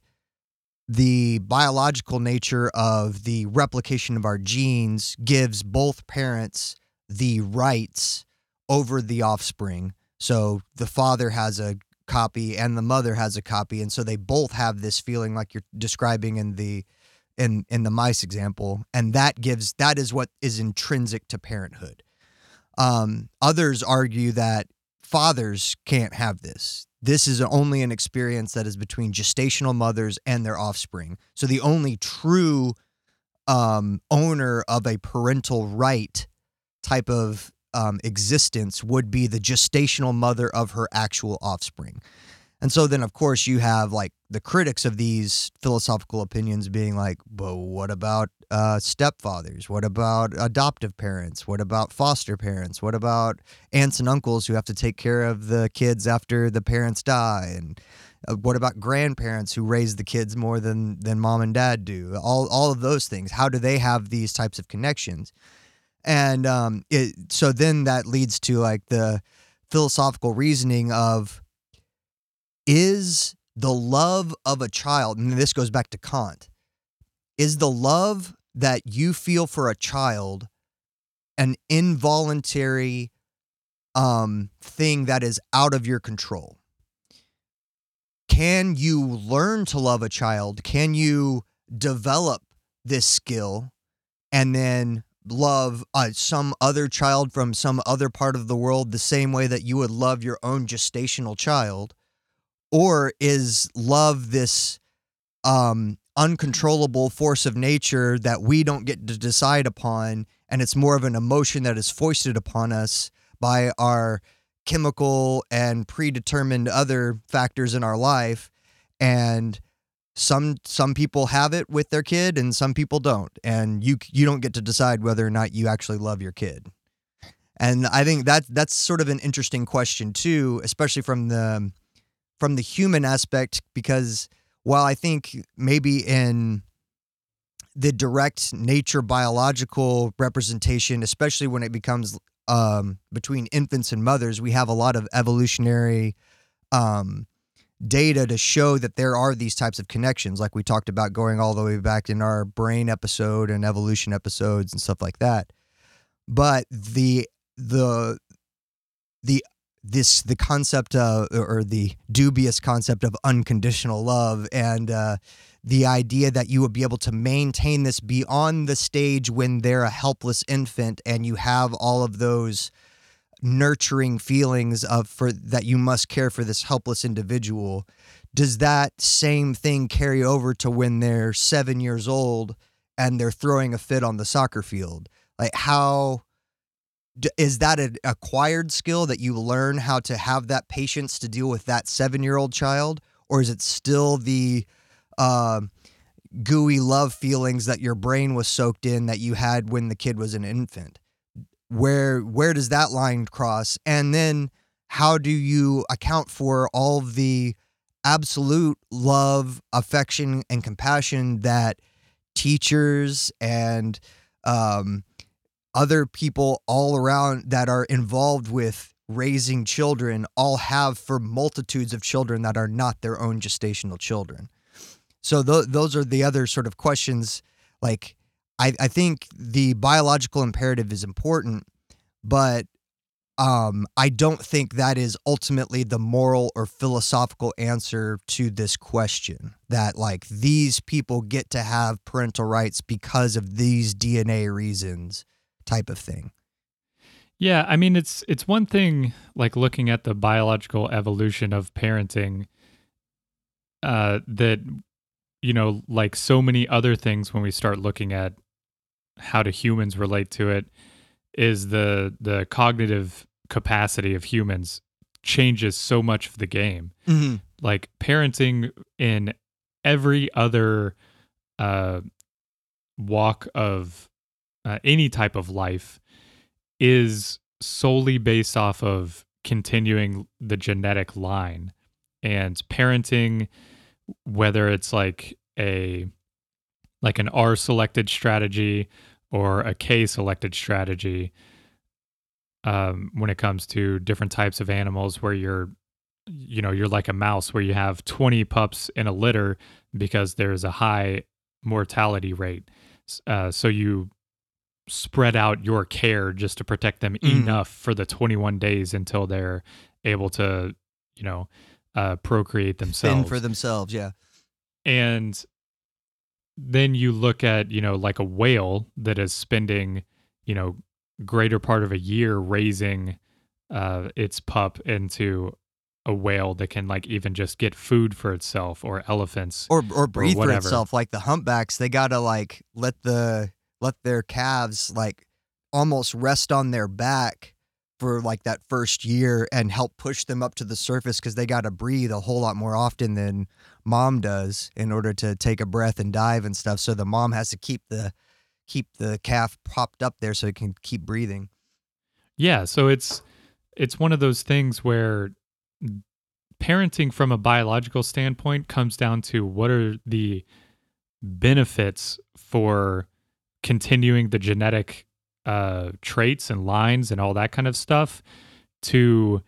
the biological nature of the replication of our genes gives both parents the rights over the offspring. So the father has a copy and the mother has a copy and so they both have this feeling like you're describing in the in in the mice example and that gives that is what is intrinsic to parenthood. Um, others argue that fathers can't have this. This is only an experience that is between gestational mothers and their offspring. So the only true um, owner of a parental right type of um, existence would be the gestational mother of her actual offspring. And so then, of course, you have like the critics of these philosophical opinions being like, but what about uh, stepfathers? What about adoptive parents? What about foster parents? What about aunts and uncles who have to take care of the kids after the parents die? And uh, what about grandparents who raise the kids more than than mom and dad do? All all of those things. How do they have these types of connections? And um, it, so then that leads to like the philosophical reasoning of is the love of a child, and this goes back to Kant, is the love that you feel for a child an involuntary um, thing that is out of your control? Can you learn to love a child? Can you develop this skill and then love uh, some other child from some other part of the world the same way that you would love your own gestational child? Or is love this um, uncontrollable force of nature that we don't get to decide upon and it's more of an emotion that is foisted upon us by our chemical and predetermined other factors in our life? And some some people have it with their kid and some people don't. And you you don't get to decide whether or not you actually love your kid. And i think that that's sort of an interesting question too especially from the from the human aspect because while I think maybe in the direct nature biological representation, especially when it becomes um, between infants and mothers, we have a lot of evolutionary um, data to show that there are these types of connections, like we talked about going all the way back in our brain episode and evolution episodes and stuff like that. But the the the this the concept of or the dubious concept of unconditional love and uh, the idea that you would be able to maintain this beyond the stage when they're a helpless infant and you have all of those nurturing feelings of for that you must care for this helpless individual. Does that same thing carry over to when they're 7 years old and they're throwing a fit on the soccer field? Like how is that an acquired skill that you learn how to have that patience to deal with that seven year old child? Or is it still the uh, gooey love feelings that your brain was soaked in that you had when the kid was an infant? Where where does that line cross? And then how do you account for all the absolute love affection and compassion that teachers and um, other people all around that are involved with raising children all have for multitudes of children that are not their own gestational children. So th- those are the other sort of questions. Like, I, I think the biological imperative is important, but um, I don't think that is ultimately the moral or philosophical answer to this question. That like these people get to have parental rights because of these DNA reasons, type of thing. Yeah, I mean it's it's one thing like looking at the biological evolution of parenting uh that you know like so many other things when we start looking at how do humans relate to it is the the cognitive capacity of humans changes so much of the game. Mm-hmm. Like parenting in every other uh walk of uh, any type of life is solely based off of continuing the genetic line and parenting whether it's like a like an R selected strategy or a K selected strategy um, when it comes to different types of animals where you're you know you're like a mouse where you have 20 pups in a litter because there's a high mortality rate. Uh, so you spread out your care just to protect them Mhm. enough for the 21 days until they're able to you know uh, procreate Fend themselves for themselves, yeah. and then you look at you know like a whale that is spending you know greater part of a year raising uh, its pup into a whale that can like even just get food for itself or elephants Or or breathe for itself. Like the humpbacks, they gotta like let the let their calves like almost rest on their back for like that first year and help push them up to the surface because they gotta breathe a whole lot more often than mom does in order to take a breath and dive and stuff. So the mom has to keep the keep the calf propped up there so it can keep breathing. Yeah, so it's it's one of those things where parenting from a biological standpoint comes down to what are the benefits for continuing the genetic uh, traits and lines and all that kind of stuff to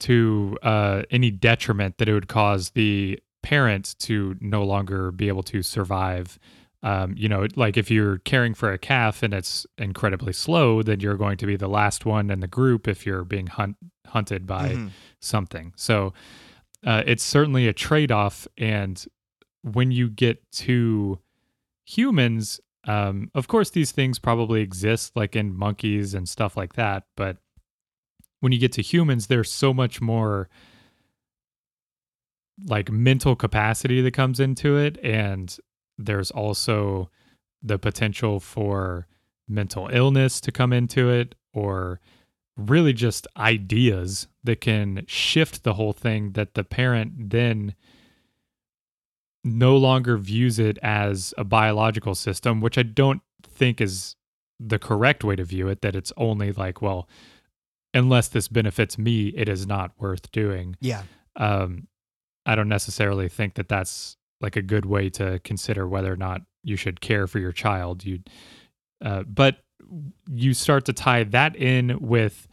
to uh, any detriment that it would cause the parent to no longer be able to survive um, you know, like if you're caring for a calf and it's incredibly slow, then you're going to be the last one in the group if you're being hunt, hunted by Mhm. something. So uh, it's certainly a trade off. And when you get to humans, um, of course, these things probably exist like in monkeys and stuff like that. But when you get to humans, there's so much more like mental capacity that comes into it. And there's also the potential for mental illness to come into it or really just ideas that can shift the whole thing that the parent then no longer views it as a biological system which i don't think is the correct way to view it that it's only like well unless this benefits me it is not worth doing Yeah. um, I don't necessarily think that that's like a good way to consider whether or not you should care for your child. You, uh, but you start to tie that in with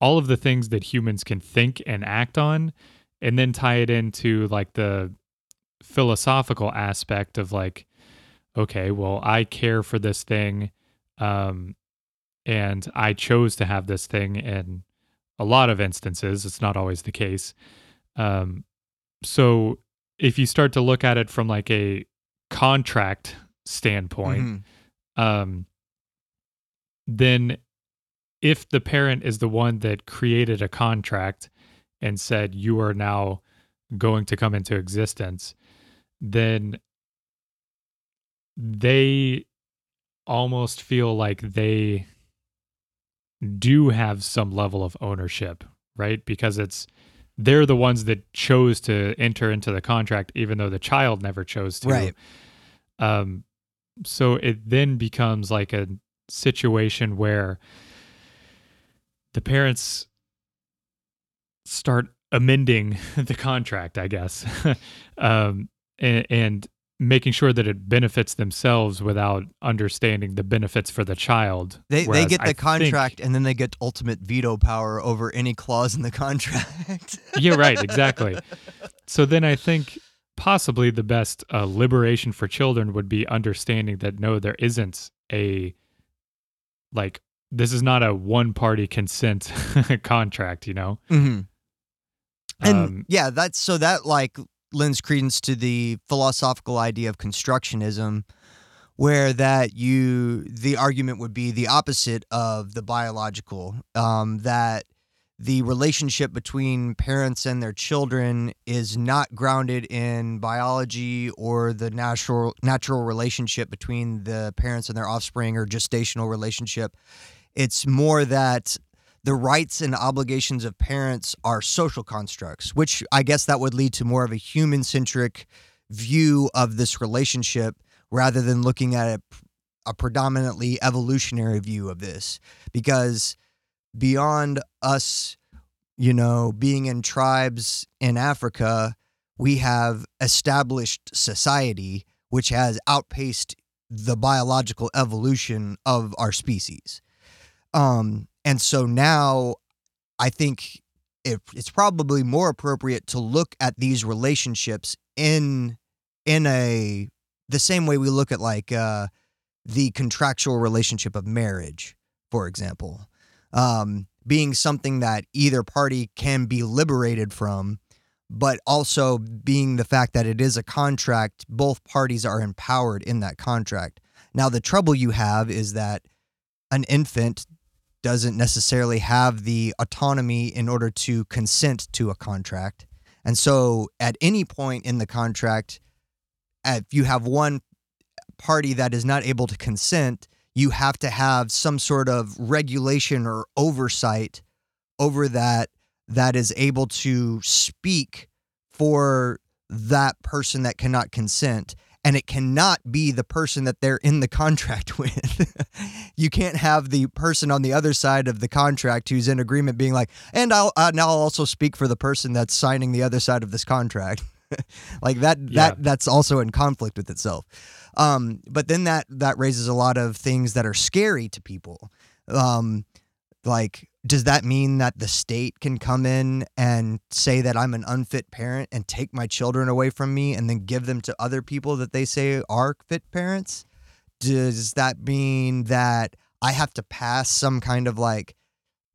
all of the things that humans can think and act on, and then tie it into like the philosophical aspect of like, okay, well, I care for this thing, um, and I chose to have this thing in a lot of instances. It's not always the case. Um, so if you start to look at it from like a contract standpoint, Mhm. um, then if the parent is the one that created a contract and said you are now going to come into existence, then they almost feel like they do have some level of ownership, right? Because it's they're the ones that chose to enter into the contract, even though the child never chose to. Right. Um, so it then becomes like a situation where the parents start amending [laughs] the contract, I guess, [laughs] um, and, and making sure that it benefits themselves without understanding the benefits for the child. They they get I the think- contract and then they get ultimate veto power over any clause in the contract. yeah, right, exactly. [laughs] So then I think possibly the best uh, liberation for children would be understanding that no, there isn't a like this is not a one party consent [laughs] contract, you know? Mm-hmm. And Um, yeah, that's so that like lends credence to the philosophical idea of constructionism, where that you the argument would be the opposite of the biological, um, that the relationship between parents and their children is not grounded in biology or the natural natural relationship between the parents and their offspring or gestational relationship. It's more that the rights and obligations of parents are social constructs, which I guess that would lead to more of a human centric view of this relationship rather than looking at a, a predominantly evolutionary view of this. Because beyond us, you know, being in tribes in Africa, we have established society which has outpaced the biological evolution of our species. Um, and so now I think it, it's probably more appropriate to look at these relationships in in a the same way we look at like uh, the contractual relationship of marriage, for example, um, being something that either party can be liberated from, but also being the fact that it is a contract, both parties are empowered in that contract. Now, the trouble you have is that an infant doesn't necessarily have the autonomy in order to consent to a contract. And so at any point in the contract, if you have one party that is not able to consent, you have to have some sort of regulation or oversight over that that is able to speak for that person that cannot consent and it cannot be the person that they're in the contract [laughs] with. you can't have the person on the other side of the contract who's in agreement being like, and I'll uh, now I'll also speak for the person that's signing the other side of this contract. [laughs] like that Yeah. that that's also in conflict with itself. Um, but then that that raises a lot of things that are scary to people. Um, like does that mean that the state can come in and say that I'm an unfit parent and take my children away from me and then give them to other people that they say are fit parents? Does that mean that I have to pass some kind of like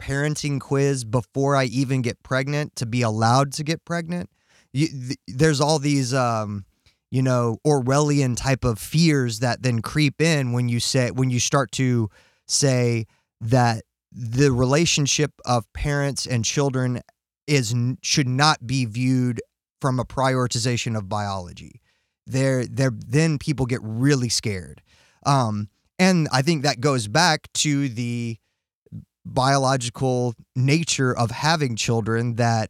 parenting quiz before I even get pregnant to be allowed to get pregnant? You, th- there's all these um you know Orwellian type of fears that then creep in when you say when you start to say that the relationship of parents and children is should not be viewed from a prioritization of biology. There, there, then people get really scared, um, and I think that goes back to the biological nature of having children. That,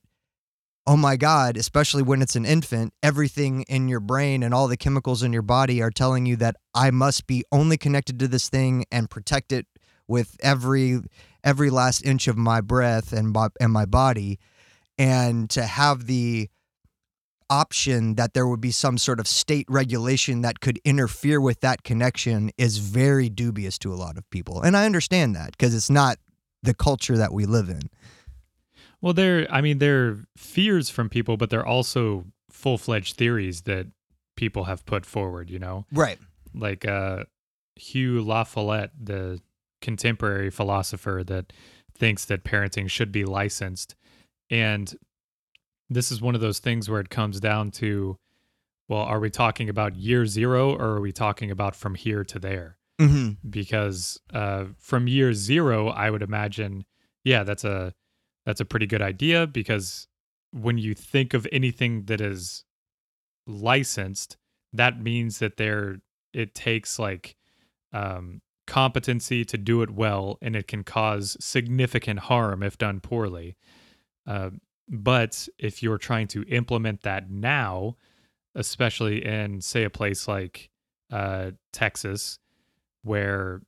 oh my God, especially when it's an infant, everything in your brain and all the chemicals in your body are telling you that I must be only connected to this thing and protect it with every every last inch of my breath and my, and my body. And to have the option that there would be some sort of state regulation that could interfere with that connection is very dubious to a lot of people. And i understand that because it's not the culture that we live in. Well, they're, I mean, there are fears from people, but they're also full fledged theories that people have put forward, you know? right. Like uh, Hugh LaFollette, the contemporary philosopher that thinks that parenting should be licensed. And this is one of those things where it comes down to well, are we talking about year zero or are we talking about from here to there? mm-hmm. because uh, from year zero, I would imagine, yeah, that's a that's a pretty good idea because when you think of anything that is licensed, that means that there it takes like um, competency to do it well, and it can cause significant harm if done poorly. Uh, but if you're trying to implement that now, especially in say a place like uh, Texas, where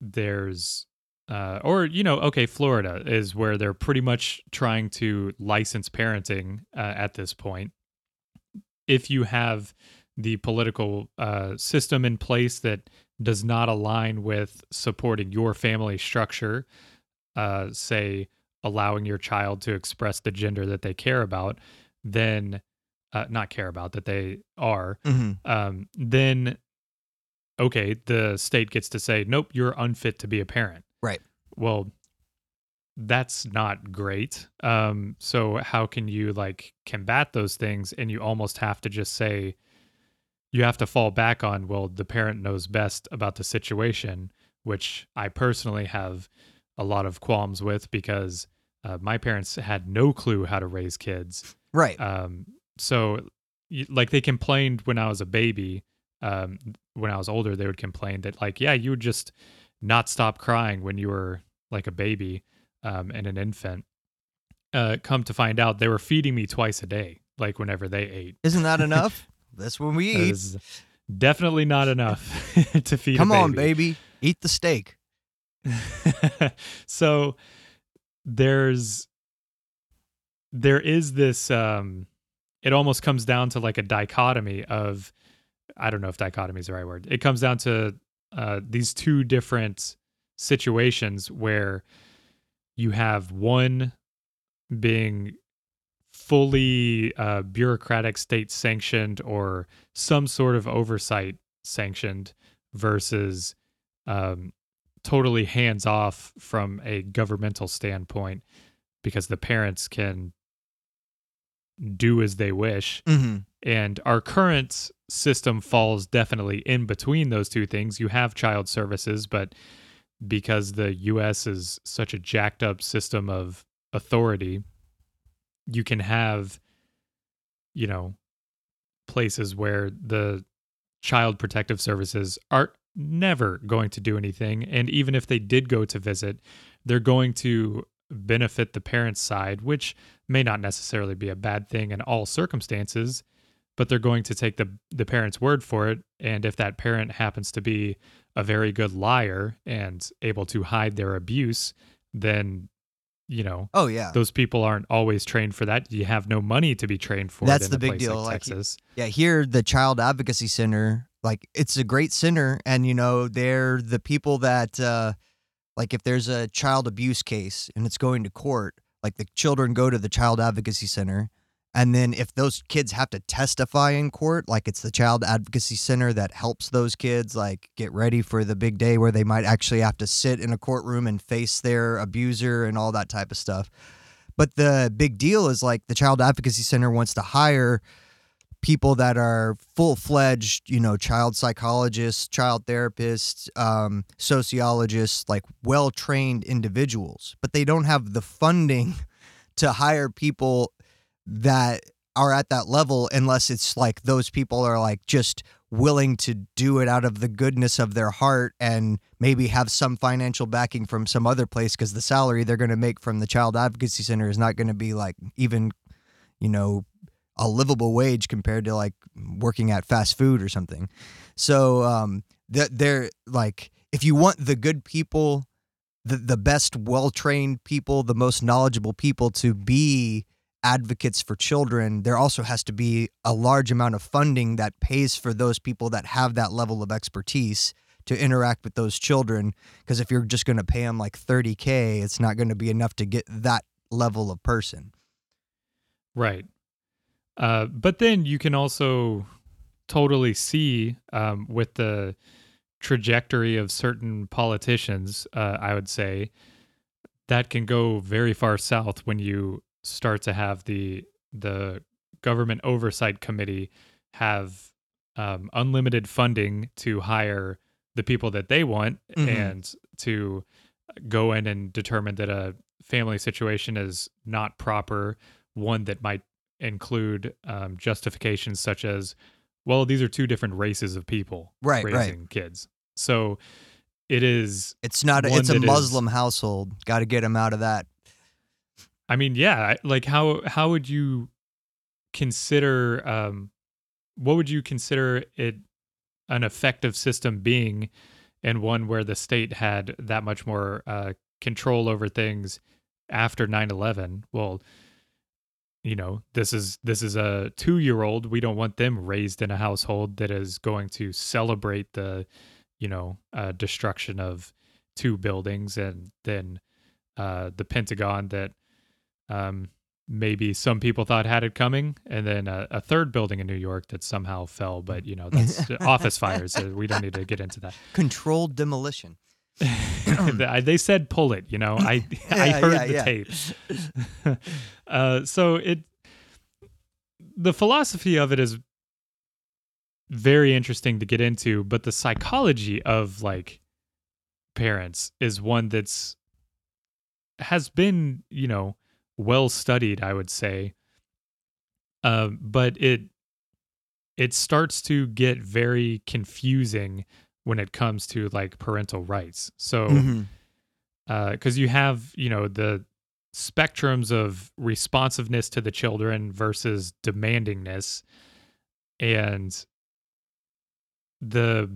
there's uh, or you know okay florida is where they're pretty much trying to license parenting uh, at this point if you have the political uh, system in place that does not align with supporting your family structure uh, say allowing your child to express the gender that they care about then uh, not care about that they are Mm-hmm. um, then okay, the state gets to say, nope, you're unfit to be a parent. Right. Well, that's not great. Um, so how can you like combat those things? And you almost have to just say, you have to fall back on, well, the parent knows best about the situation, which I personally have a lot of qualms with because uh, my parents had no clue how to raise kids. Right. Um, so, like, they complained when I was a baby. Um, when I was older, they would complain that, like, yeah, you would just not stop crying when you were like a baby um, and an infant. Uh, come to find out, they were feeding me twice a day, like whenever they ate. Isn't that enough? [laughs] That's when we That eat. definitely not enough [laughs] to feed. Come a on, baby. Eat the steak. [laughs] so there's there is this um it almost comes down to like a dichotomy of I don't know if dichotomy is the right word. It comes down to uh these two different situations where you have one being fully uh, bureaucratic state sanctioned or some sort of oversight sanctioned versus um, totally hands off from a governmental standpoint because the parents can do as they wish. Mm-hmm. And our current system falls definitely in between those two things. You have child services, but because the US is such a jacked up system of authority, you can have, you know, places where the child protective services are never going to do anything. And even if they did go to visit, they're going to benefit the parent's side, which may not necessarily be a bad thing in all circumstances, but they're going to take the the parent's word for it. And if that parent happens to be a very good liar and able to hide their abuse, then you know Oh yeah. those people aren't always trained for that. You have no money to be trained for. That's the big place deal, Like like, Texas. Yeah, here the Child Advocacy Center, like it's a great center, and you know they're the people that, uh, like, if there's a child abuse case and it's going to court, like the children go to the Child Advocacy Center, and then if those kids have to testify in court, like it's the Child Advocacy Center that helps those kids like get ready for the big day where they might actually have to sit in a courtroom and face their abuser and all that type of stuff. But the big deal is like the Child Advocacy Center wants to hire people that are full fledged, you know, child psychologists, child therapists, um, sociologists, like well trained individuals, but they don't have the funding [laughs] to hire people that are at that level unless it's like those people are like just willing to do it out of the goodness of their heart and maybe have some financial backing from some other place because the salary they're going to make from the child advocacy center is not going to be like even you know a livable wage compared to like working at fast food or something. So um that they're like if you want the good people the, the best well-trained people the most knowledgeable people to be advocates for children, there also has to be a large amount of funding that pays for those people that have that level of expertise to interact with those children. Because if you're just going to pay them like 30K, it's not going to be enough to get that level of person. Right. Uh, but then you can also totally see um, with the trajectory of certain politicians, uh, I would say, that can go very far south when you start to have the the government oversight committee have um, unlimited funding to hire the people that they want Mhm. and to go in and determine that a family situation is not proper, one that might include um, justifications such as, well, these are two different races of people Right, right. raising kids. So it is It's not. A, it's a that is- Muslim household. Got to get them out of that. I mean, yeah, like how how would you consider um what would you consider it an effective system being and one where the state had that much more uh control over things after 9/11? Well, you know, this is this is a 2-year-old. We don't want them raised in a household that is going to celebrate the, you know, uh destruction of two buildings and then uh the Pentagon that um, maybe some people thought had it coming, and then a, a third building in New York that somehow fell. But you know, that's [laughs] office fires. So we don't need to get into that. Controlled demolition. [laughs] they said pull it. You know, I [laughs] I heard yeah, the yeah. tape. uh, so it the philosophy of it is very interesting to get into, but the psychology of like parents is one that's has been you know well studied i would say. Um, but it it starts to get very confusing when it comes to like parental rights. So because you have you know the spectrums of responsiveness to the children versus demandingness. And the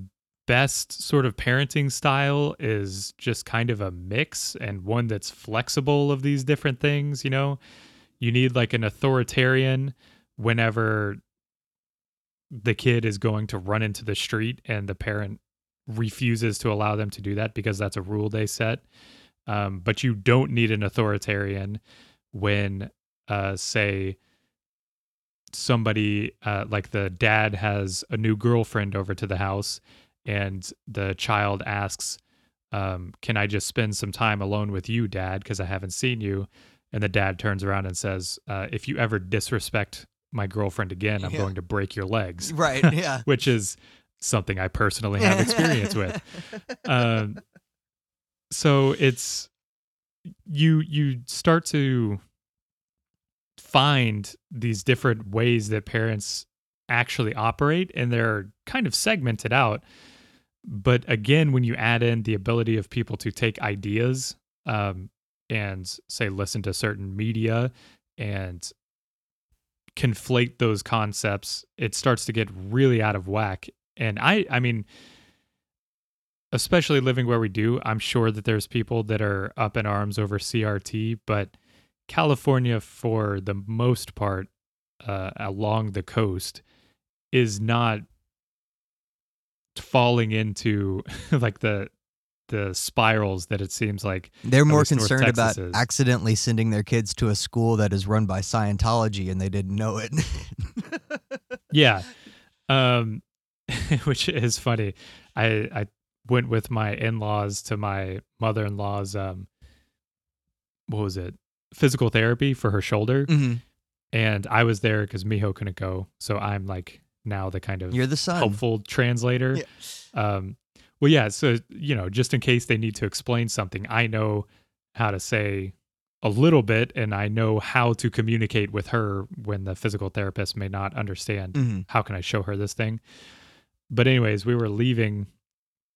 best sort of parenting style is just kind of a mix and one that's flexible of these different things you know? You need like an authoritarian whenever the kid is going to run into the street and the parent refuses to allow them to do that because that's a rule they set. Um, but you don't need an authoritarian when uh, say somebody uh, like the dad has a new girlfriend over to the house and the child asks um, can i just spend some time alone with you dad because i haven't seen you and the dad turns around and says uh, if you ever disrespect my girlfriend again i'm Yeah. going to break your legs Right. [laughs] Yeah. which is something i personally have experience with [laughs] um, so it's you you start to find these different ways that parents actually operate and they're kind of segmented out but again when you add in the ability of people to take ideas um, and say listen to certain media and conflate those concepts it starts to get really out of whack. And i i mean especially living where we do i'm sure that there's people that are up in arms over crt but california for the most part uh, along the coast is not falling into [laughs] like the the spirals that it seems like They're more concerned about is. accidentally sending their kids to a school that is run by Scientology and they didn't know it. [laughs] yeah um [laughs] which is funny i i went with my in-laws to my mother-in-law's um what was it physical therapy for her shoulder Mhm. and i was there because miho couldn't go so i'm like now the kind of You're the son. helpful translator um well yeah so you know just in case they need to explain something i know how to say a little bit and i know how to communicate with her when the physical therapist may not understand Mhm. how can I show her this thing? But anyways, we were leaving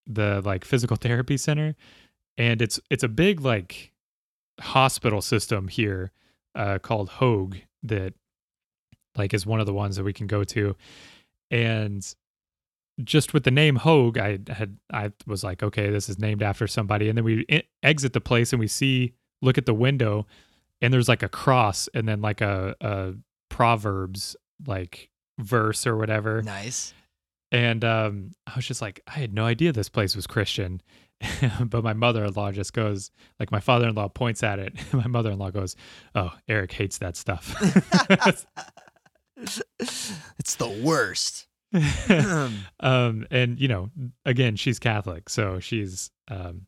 the like physical [laughs] therapy center and it's it's a big like hospital system here uh called Hoag that like is one of the ones that we can go to and just with the name Hoag I had I was like okay this is named after somebody. And then we e- exit the place and we see look at the window and there's like a cross and then like a a proverbs like verse or whatever. Nice. and um i was just like i had no idea this place was christian. [laughs] But my mother-in-law just goes like my father-in-law points at it. [laughs] My mother-in-law goes oh eric hates that stuff [laughs] it's the worst. [laughs] um and you know again she's catholic so she's um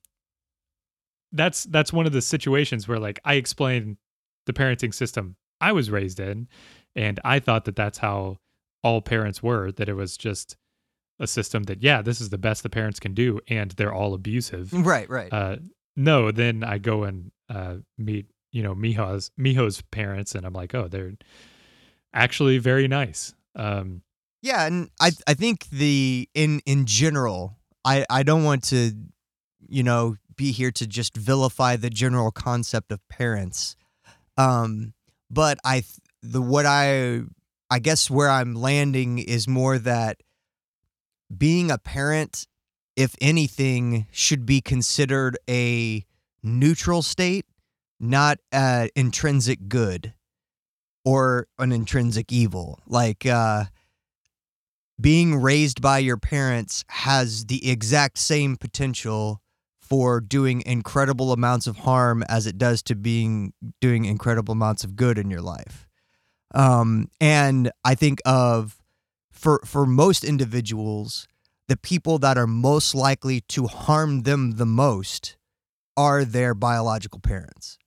that's that's one of the situations where like i explain the parenting system i was raised in and i thought that that's how all parents were that it was just a system that yeah this is the best the parents can do and they're all abusive right, right. uh no then i go and uh meet you know miho's miho's parents and i'm like oh they're actually very nice um Yeah, and I I think the in in general, I I don't want to, you know, be here to just vilify the general concept of parents. Um, but I the what I I guess where I'm landing is more that being a parent, if anything, should be considered a neutral state, not an intrinsic good or an intrinsic evil. Like uh being raised by your parents has the exact same potential for doing incredible amounts of harm as it does to being doing incredible amounts of good in your life. Um, and I think of for for most individuals, the people that are most likely to harm them the most are their biological parents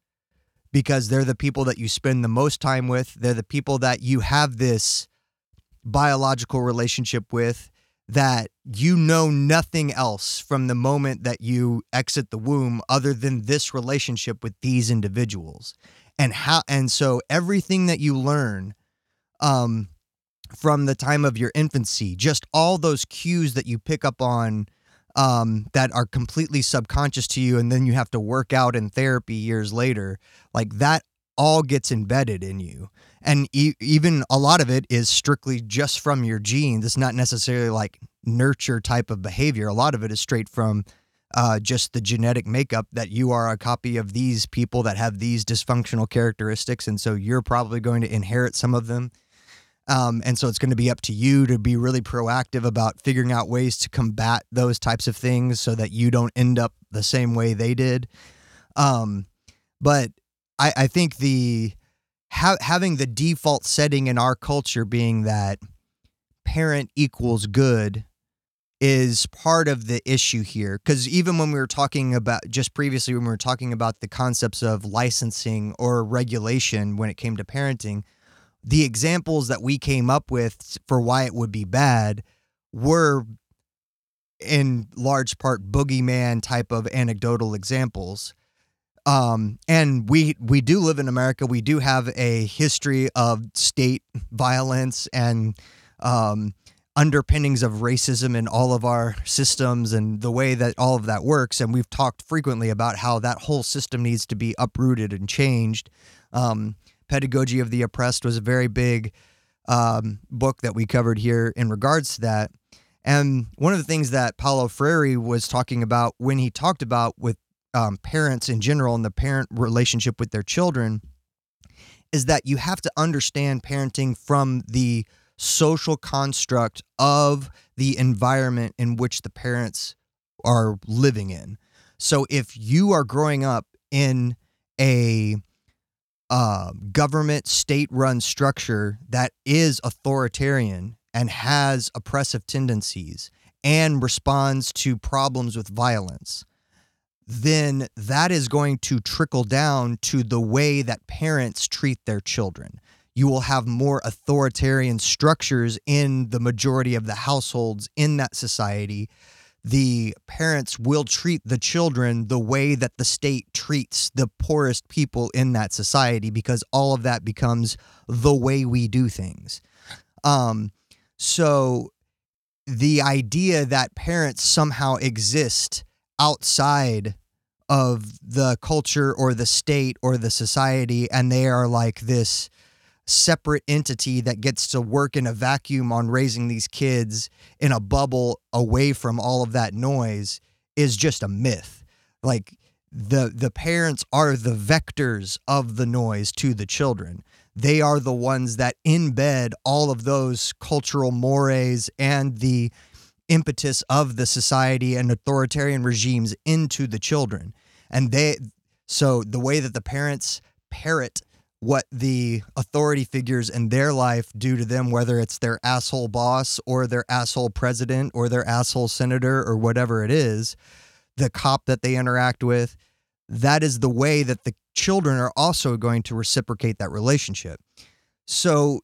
because they're the people that you spend the most time with. They're the people that you have this biological relationship with that you know nothing else from the moment that you exit the womb other than this relationship with these individuals and how and so everything that you learn um from the time of your infancy just all those cues that you pick up on um that are completely subconscious to you and then you have to work out in therapy years later like that all gets embedded in you. And e- even a lot of it is strictly just from your genes. It's not necessarily like nurture type of behavior. A lot of it is straight from uh, just the genetic makeup that you are a copy of these people that have these dysfunctional characteristics and so you're probably going to inherit some of them um, and so it's going to be up to you to be really proactive about figuring out ways to combat those types of things so that you don't end up the same way they did. Um, but I, I think the ha- having the default setting in our culture being that parent equals good is part of the issue here. Because even when we were talking about just previously when we were talking about the concepts of licensing or regulation when it came to parenting the examples that we came up with for why it would be bad were in large part boogeyman type of anecdotal examples um, and we we do live in America. We do have a history of state violence and um, underpinnings of racism in all of our systems and the way that all of that works. And we've talked frequently about how that whole system needs to be uprooted and changed. Um, Pedagogy of the Oppressed was a very big um, book that we covered here in regards to that. And one of the things that Paulo Freire was talking about when he talked about with um, parents in general and the parent relationship with their children is that you have to understand parenting from the social construct of the environment in which the parents are living in. So if you are growing up in a uh, government state run structure that is authoritarian and has oppressive tendencies and responds to problems with violence, then that is going to trickle down to the way that parents treat their children. You will have more authoritarian structures in the majority of the households in that society. The parents will treat the children the way that the state treats the poorest people in that society because all of that becomes the way we do things. Um, so the idea that parents somehow exist outside of the culture or the state or the society and they are like this separate entity that gets to work in a vacuum on raising these kids in a bubble away from all of that noise is just a myth like the the parents are the vectors of the noise to the children they are the ones that embed all of those cultural mores and the impetus of the society and authoritarian regimes into the children. And they, so the way that the parents parrot what the authority figures in their life do to them, whether it's their asshole boss or their asshole president or their asshole senator or whatever it is, the cop that they interact with, that is the way that the children are also going to reciprocate that relationship. So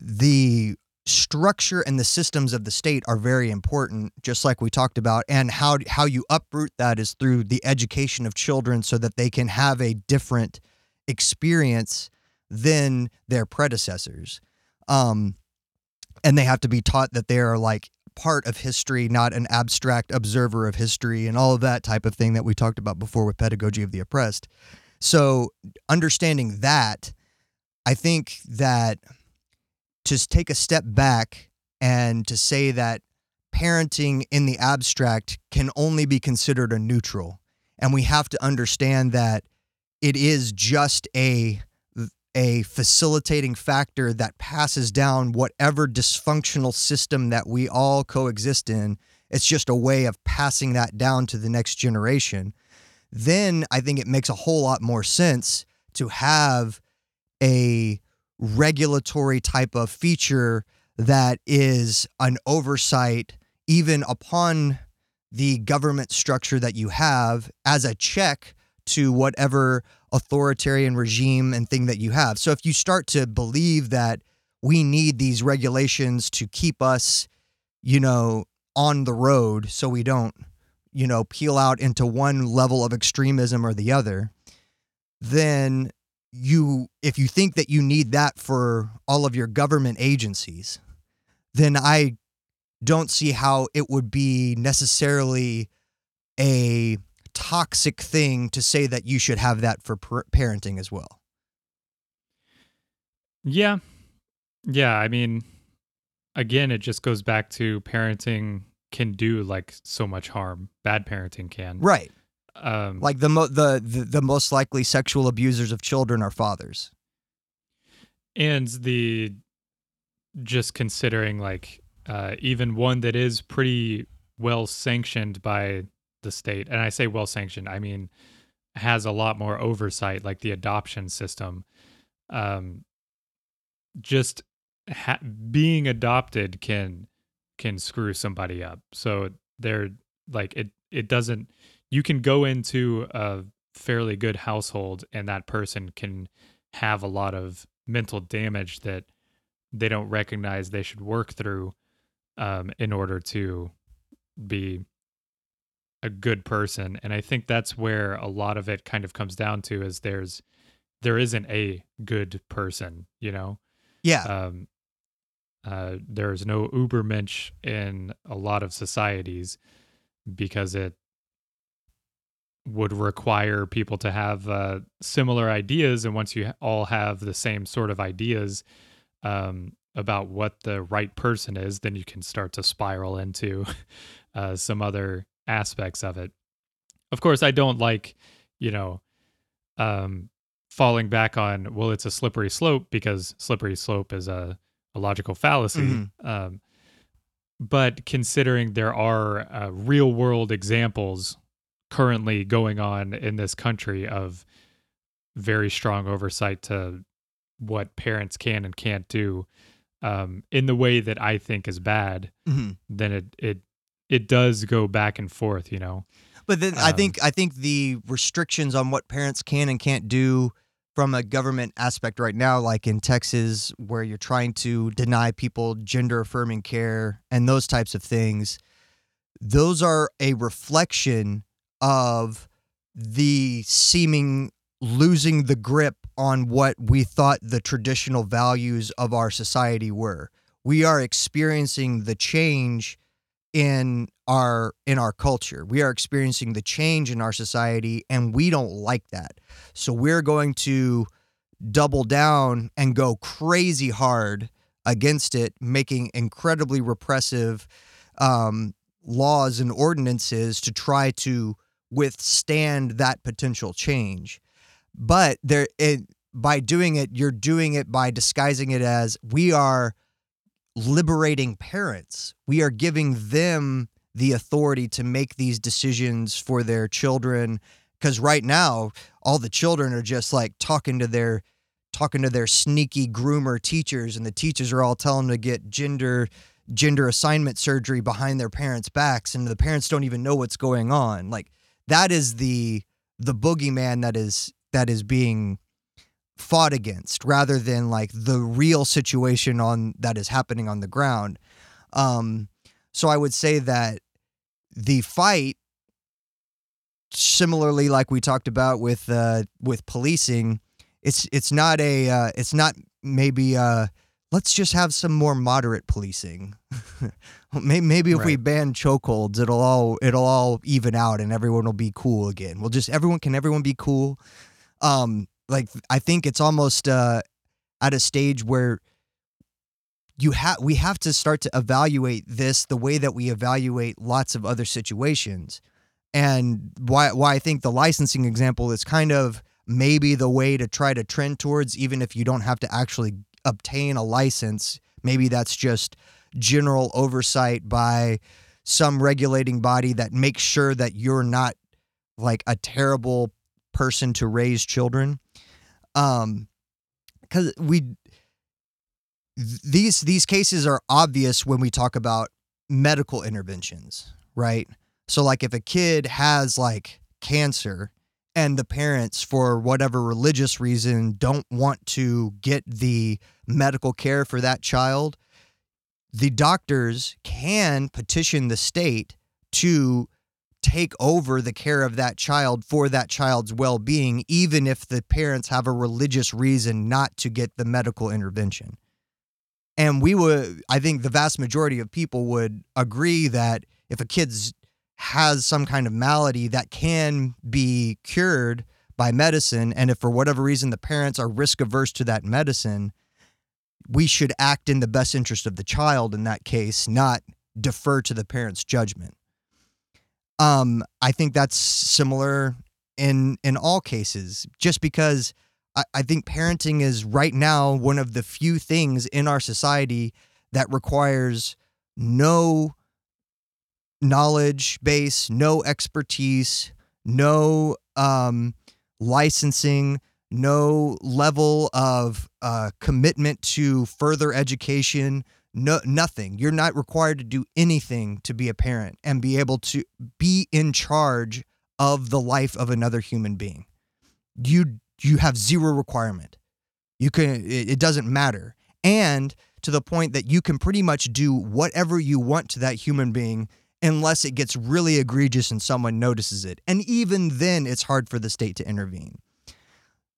the structure and the systems of the state are very important just like we talked about and how how you uproot that is through the education of children so that they can have a different experience than their predecessors. Um and they have to be taught that they are like part of history not an abstract observer of history and all of that type of thing that we talked about before with pedagogy of the oppressed. So understanding that i think that to take a step back and to say that parenting in the abstract can only be considered a neutral and we have to understand that it is just a a facilitating factor that passes down whatever dysfunctional system that we all coexist in It's just a way of passing that down to the next generation. Then I think it makes a whole lot more sense to have a regulatory type of feature that is an oversight even upon the government structure that you have as a check to whatever authoritarian regime and thing that you have. So if you start to believe that we need these regulations to keep us, you know, on the road so we don't, you know, peel out into one level of extremism or the other, then you if you think that you need that for all of your government agencies, then I don't see how it would be necessarily a toxic thing to say that you should have that for per- parenting as well. Yeah. Yeah, I mean again it just goes back to parenting can do like so much harm. Bad parenting can. Right. Um Like the mo- the, the the most likely sexual abusers of children are fathers. and the just considering like uh, even one that is pretty well sanctioned by the state and i say well sanctioned i mean has a lot more oversight like the adoption system um just ha- being adopted can can screw somebody up. So they're like it it doesn't you can go into a fairly good household and that person can have a lot of mental damage that they don't recognize they should work through um, in order to be a good person and i think that's where a lot of it kind of comes down to is there's there isn't a good person you know Yeah. um, uh, there's no ubermensch in a lot of societies because it would require people to have uh, similar ideas and once you all have the same sort of ideas um, about what the right person is then you can start to spiral into [laughs] uh, some other aspects of it of course i don't like you know um, falling back on well it's a slippery slope because slippery slope is a, a logical fallacy Mhm. um, but considering there are uh, real world examples currently going on in this country of very strong oversight to what parents can and can't do um, in the way that I think is bad, Mhm. then it it it does go back and forth, you know. But then I Um, think I think the restrictions on what parents can and can't do from a government aspect right now, like in Texas, where you're trying to deny people gender affirming care and those types of things, those are a reflection of the seeming losing the grip on what we thought the traditional values of our society were. We are experiencing the change in our in our culture. We are experiencing the change in our society and we don't like that. So we're going to double down and go crazy hard against it, making incredibly repressive um, laws and ordinances to try to withstand that potential change. But there, it, by doing it, you're doing it by disguising it as we are liberating parents. We are giving them the authority to make these decisions for their children. Because right now, all the children are just like talking to their talking to their sneaky groomer teachers, and the teachers are all telling them to get gender gender assignment surgery behind their parents' backs, and the parents don't even know what's going on. Like that is the the boogeyman that is that is being fought against rather than like the real situation on that is happening on the ground. Um, so I would say that the fight, similarly, like we talked about with uh, with policing, it's it's not a uh, it's not maybe uh, let's just have some more moderate policing. [laughs] May- maybe if we ban chokeholds, it'll all it'll all even out and everyone will be cool again. We'll just everyone can everyone be cool. Um, like I think it's almost uh, at a stage where you have we have to start to evaluate this the way that we evaluate lots of other situations. And why why I think the licensing example is kind of maybe the way to try to trend towards even if you don't have to actually obtain a license, maybe that's just general oversight by some regulating body that makes sure that you're not like a terrible person to raise children. Um, because we these these cases are obvious when we talk about medical interventions, right? So like if a kid has like cancer and the parents for whatever religious reason don't want to get the medical care for that child, the doctors can petition the state to take over the care of that child for that child's well being, even if the parents have a religious reason not to get the medical intervention. And we would, I think the vast majority of people would agree that if a kid's has some kind of malady that can be cured by medicine, and if for whatever reason the parents are risk averse to that medicine, we should act in the best interest of the child in that case, not defer to the parents' judgment. Um, I think that's similar in in all cases, just because I, I think parenting is right now one of the few things in our society that requires no knowledge base, no expertise, no um, licensing, no level of uh, commitment to further education, no nothing. You're not required to do anything to be a parent and be able to be in charge of the life of another human being. You you have zero requirement. You can it, it doesn't matter. And to the point that you can pretty much do whatever you want to that human being unless it gets really egregious and someone notices it. And even then it's hard for the state to intervene.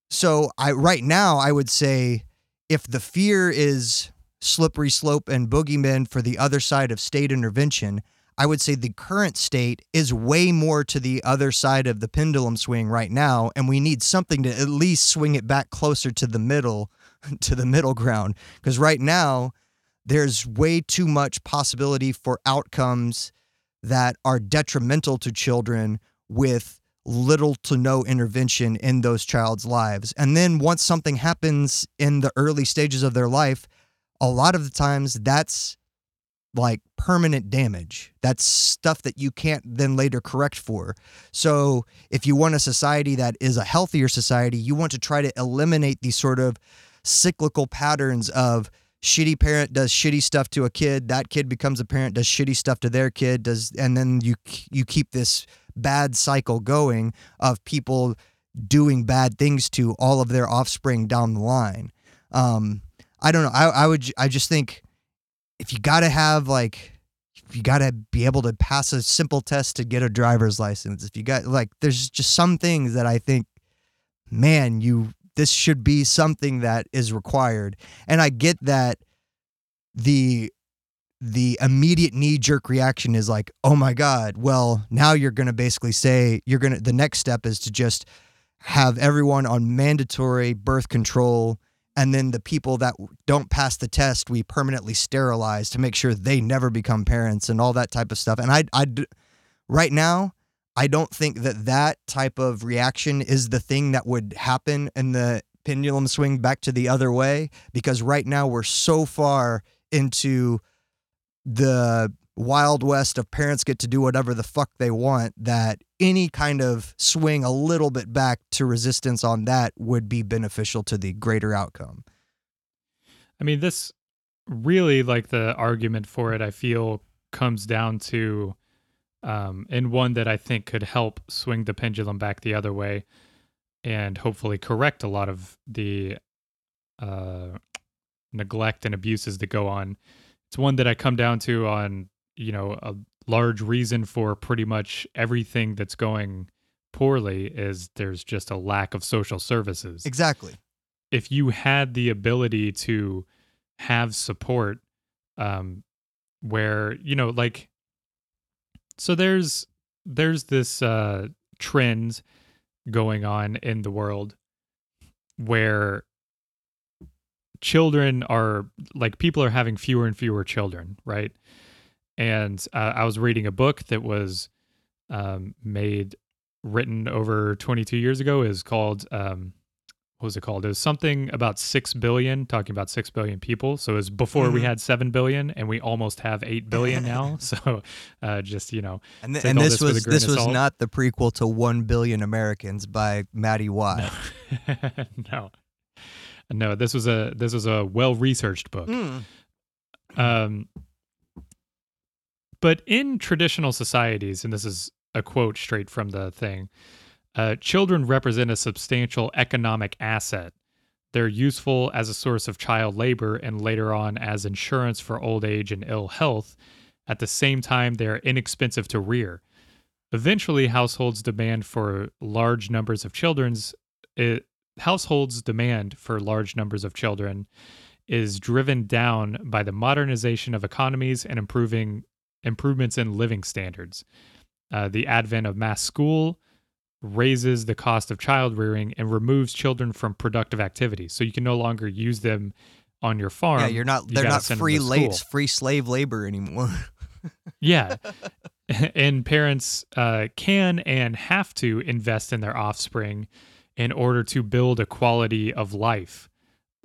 So I right now I would say if the fear is slippery slope and boogeymen for the other side of state intervention, I would say the current state is way more to the other side of the pendulum swing right now, and we need something to at least swing it back closer to the middle, [laughs] to the middle ground. Because right now, there's way too much possibility for outcomes that are detrimental to children with little to no intervention in those child's lives. And then once something happens in the early stages of their life, a lot of the times that's like permanent damage. That's stuff that you can't then later correct for. So, if you want a society that is a healthier society, you want to try to eliminate these sort of cyclical patterns of shitty parent does shitty stuff to a kid, that kid becomes a parent does shitty stuff to their kid, does and then you you keep this bad cycle going of people doing bad things to all of their offspring down the line. Um, I don't know. I, I would, I just think if you got to have like, you got to be able to pass a simple test to get a driver's license, if you got like, there's just some things that I think, man, you, this should be something that is required. And I get that the, the immediate knee jerk reaction is like, oh my God, well, now you're going to basically say, you're going to, the next step is to just have everyone on mandatory birth control and then the people that don't pass the test we permanently sterilize to make sure they never become parents and all that type of stuff. And i i right now i don't think that that type of reaction is the thing that would happen in the pendulum swing back to the other way because right now we're so far into the wild west of parents get to do whatever the fuck they want that any kind of swing a little bit back to resistance on that would be beneficial to the greater outcome. I mean, this really like the argument for it, I feel comes down to, um, and one that I think could help swing the pendulum back the other way and hopefully correct a lot of the uh, neglect and abuses that go on. It's one that I come down to on you know a large reason for pretty much everything that's going poorly is there's just a lack of social services. Exactly. If you had the ability to have support um where you know like so there's there's this uh trend going on in the world where children are like people are having fewer and fewer children, right? And uh, I was reading a book that was um, made written over 22 years ago is called um, what was it called? It was something about six billion, talking about six billion people. So it was before we Mhm. had seven billion, and we almost have eight billion now. [laughs] so uh, just you know, And, th- and this this was this was salt. not the prequel to One Billion Americans by Maddie [laughs] Watt. [laughs] no, no. This was a this was a well researched book. Mm. Um, but in traditional societies, and this is a quote straight from the thing, uh, children represent a substantial economic asset. They're useful as a source of child labor and later on as insurance for old age and ill health. At the same time, they are inexpensive to rear. Eventually, households demand for large numbers of children's it, households demand for large numbers of children is driven down by the modernization of economies and improving improvements in living standards. Uh, the advent of mass school raises the cost of child rearing and removes children from productive activities. So you can no longer use them on your farm. Yeah, you're not. You They're not free late, free slave labor anymore. [laughs] Yeah. [laughs] and parents uh, can and have to invest in their offspring in order to build a quality of life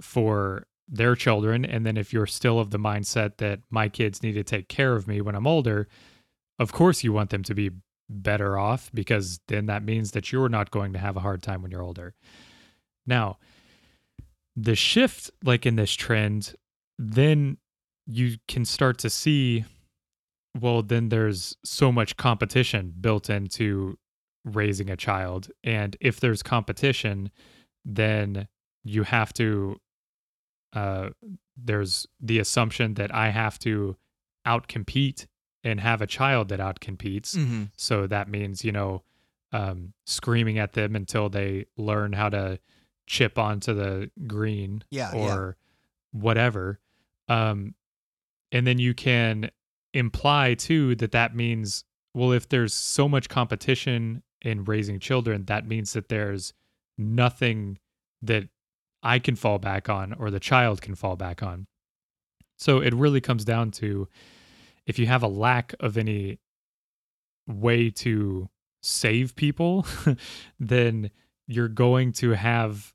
for their children. And then if you're still of the mindset that my kids need to take care of me when I'm older, of course you want them to be better off because then that means that you're not going to have a hard time when you're older. Now, the shift like in this trend, then you can start to see well then there's so much competition built into raising a child and if there's competition then you have to uh there's the assumption that I have to outcompete and have a child that outcompetes mm-hmm. so that means, you know, um, screaming at them until they learn how to chip onto the green Yeah, yeah. or whatever. Um, and then you can imply too that that means, well, if there's so much competition in raising children, that means that there's nothing that I can fall back on or the child can fall back on. So it really comes down to if you have a lack of any way to save people, [laughs] then you're going to have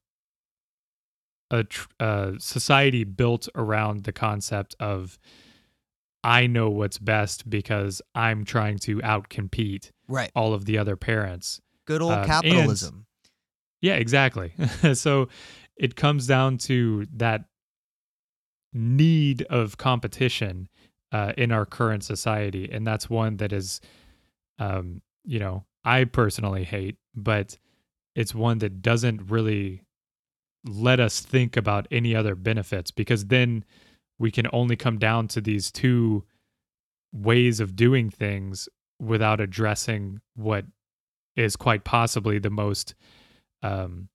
a tr- uh, society built around the concept of I know what's best because I'm trying to outcompete Right. all of the other parents. Good old Um, and- capitalism. Yeah, exactly. [laughs] so it comes down to that need of competition uh, in our current society, and that's one that is, um, you know, I personally hate, but it's one that doesn't really let us think about any other benefits because then we can only come down to these two ways of doing things without addressing what is quite possibly the most um,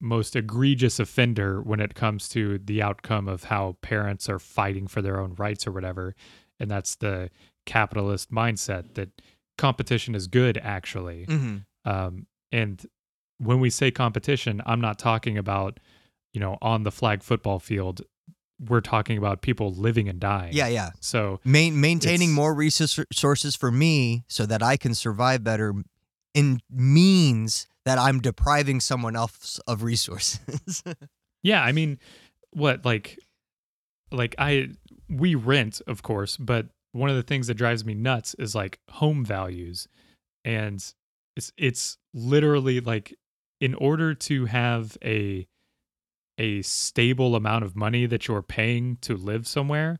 most egregious offender when it comes to the outcome of how parents are fighting for their own rights or whatever. And that's the capitalist mindset that competition is good, actually. hmm Um, and when we say competition, I'm not talking about, you know, on the flag football field. We're talking about people living and dying. Yeah, yeah. So Main, maintaining more resources for me so that I can survive better in means that I'm depriving someone else of resources. [laughs] Yeah, I mean, what like like I we rent, of course, but one of the things that drives me nuts is like home values. And it's it's literally like in order to have a a stable amount of money that you're paying to live somewhere,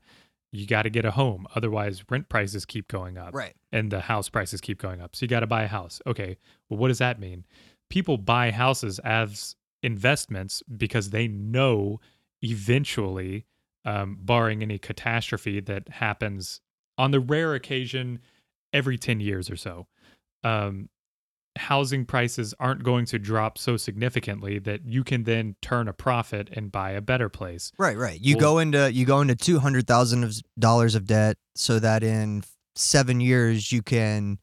you got to get a home. Otherwise, rent prices keep going up right. and the house prices keep going up. So you got to buy a house. Okay. Well, what does that mean? People buy houses as investments because they know eventually, um, barring any catastrophe that happens on the rare occasion every 10 years or so, um, housing prices aren't going to drop so significantly that you can then turn a profit and buy a better place. Right, right. You Well- go into you go into two hundred thousand dollars of debt, so that in seven years you can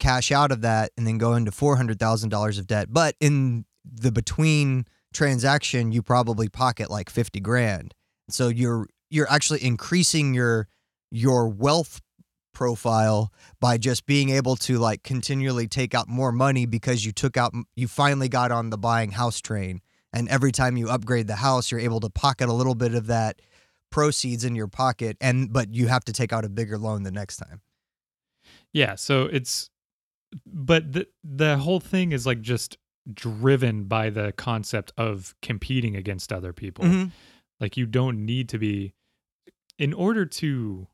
cash out of that and then go into four hundred thousand dollars of debt. But in the between transaction, you probably pocket like fifty grand. So you're you're actually increasing your your wealth profile by just being able to like continually take out more money because you took out you finally got on the buying house train And every time you upgrade the house, you're able to pocket a little bit of that proceeds in your pocket and but you have to take out a bigger loan the next time. Yeah, so it's but the the whole thing is like just driven by the concept of competing against other people. Mm-hmm. Like you don't need to be in order to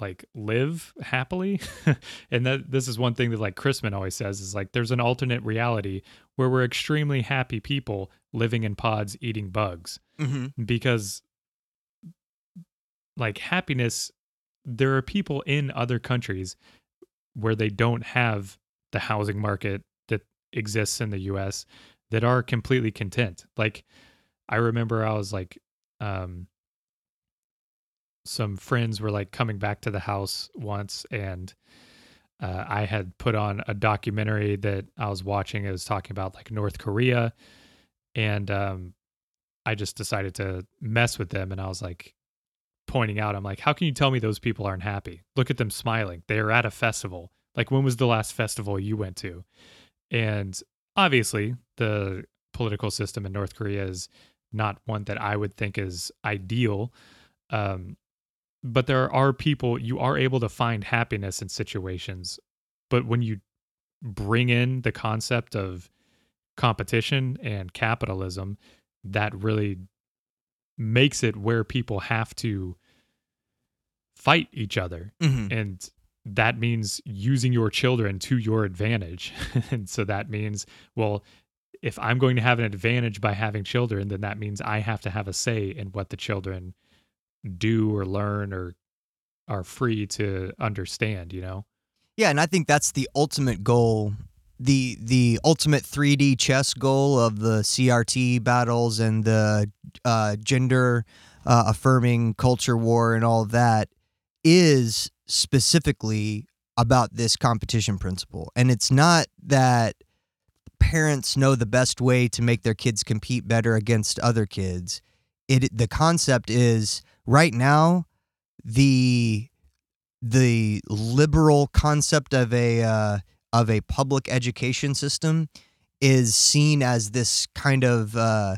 like live happily [laughs] and that this is one thing that like Chrisman always says is like there's an alternate reality where we're extremely happy people living in pods eating bugs Mm-hmm. because like happiness there are people in other countries where they don't have the housing market that exists in the US that are completely content. Like I remember I was like um some friends were like coming back to the house once and uh, I had put on a documentary that I was watching. It was talking about like North Korea, and um, I just decided to mess with them. And I was like pointing out, I'm like, how can you tell me those people aren't happy? Look at them smiling. They are at a festival. Like, when was the last festival you went to? And obviously, the political system in North Korea is not one that I would think is ideal. Um, but there are people you are able to find happiness in situations but when you bring in the concept of competition and capitalism that really makes it where people have to fight each other. Mm-hmm. and that means using your children to your advantage. [laughs] And so that means well if i'm going to have an advantage by having children then that means i have to have a say in what the children do or learn or are free to understand you know? Yeah, and I think that's the ultimate goal, the the ultimate 3D chess goal of the CRT battles and the uh, gender uh, affirming culture war and all that is specifically about this competition principle. And it's not that parents know the best way to make their kids compete better against other kids. It the concept is right now the the liberal concept of a uh, of a public education system is seen as this kind of uh,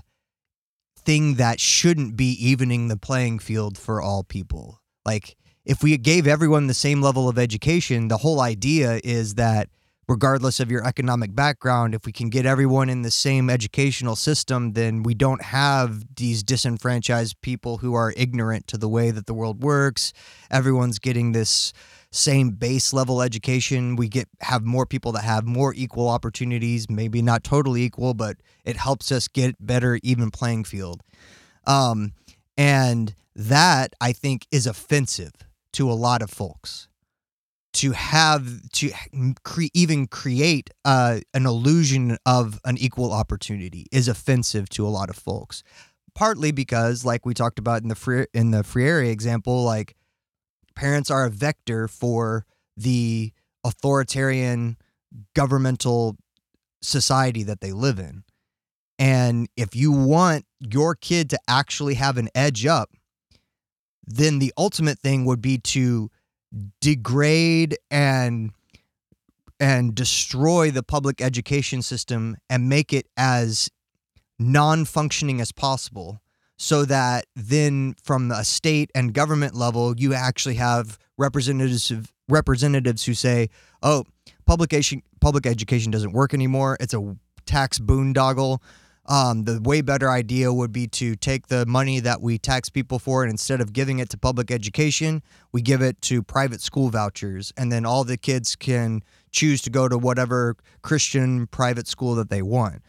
thing that shouldn't be evening the playing field for all people. Like if we gave everyone the same level of education, the whole idea is that regardless of your economic background, if we can get everyone in the same educational system, then we don't have these disenfranchised people who are ignorant to the way that the world works. Everyone's getting this same base level education. We get have more people that have more equal opportunities, maybe not totally equal, but it helps us get better even playing field. Um, and that I think is offensive to a lot of folks to have to cre- even create uh, an illusion of an equal opportunity is offensive to a lot of folks. Partly because, like we talked about in the free, in the Freire example, like parents are a vector for the authoritarian governmental society that they live in. And if you want your kid to actually have an edge up, then the ultimate thing would be to degrade and and destroy the public education system and make it as non-functioning as possible so that then from a state and government level you actually have representatives representatives who say oh public education public education doesn't work anymore it's a tax boondoggle um, the way better idea would be to take the money that we tax people for and instead of giving it to public education, we give it to private school vouchers. And then all the kids can choose to go to whatever Christian private school that they want.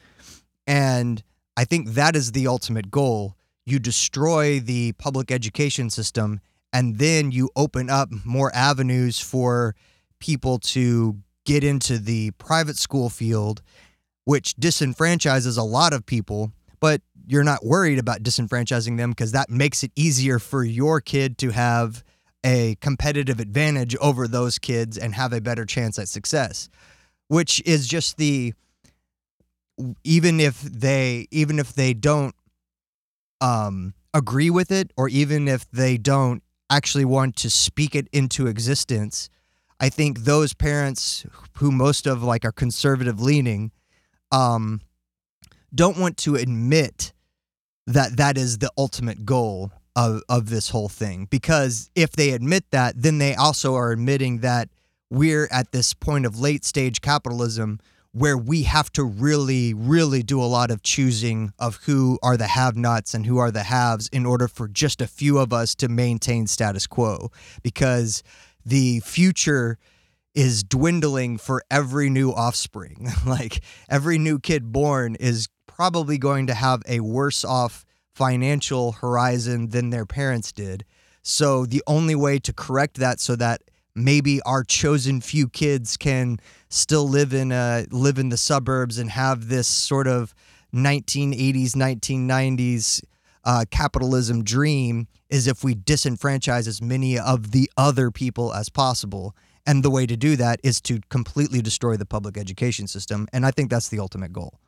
And I think that is the ultimate goal. You destroy the public education system and then you open up more avenues for people to get into the private school field which disenfranchises a lot of people, but you're not worried about disenfranchising them because that makes it easier for your kid to have a competitive advantage over those kids and have a better chance at success, which is just the even if they even if they don't um agree with it or even if they don't actually want to speak it into existence i think those parents who most of like are conservative leaning um, don't want to admit that that is the ultimate goal of, of this whole thing. Because if they admit that, then they also are admitting that we're at this point of late stage capitalism where we have to really, really do a lot of choosing of who are the have nots and who are the haves in order for just a few of us to maintain status quo. Because the future is dwindling for every new offspring. [laughs] like every new kid born is probably going to have a worse off financial horizon than their parents did. So the only way to correct that so that maybe our chosen few kids can still live in uh, live in the suburbs and have this sort of 1980s 1990s uh, capitalism dream is if we disenfranchise as many of the other people as possible. And the way to do that is to completely destroy the public education system and i think that's the ultimate goal.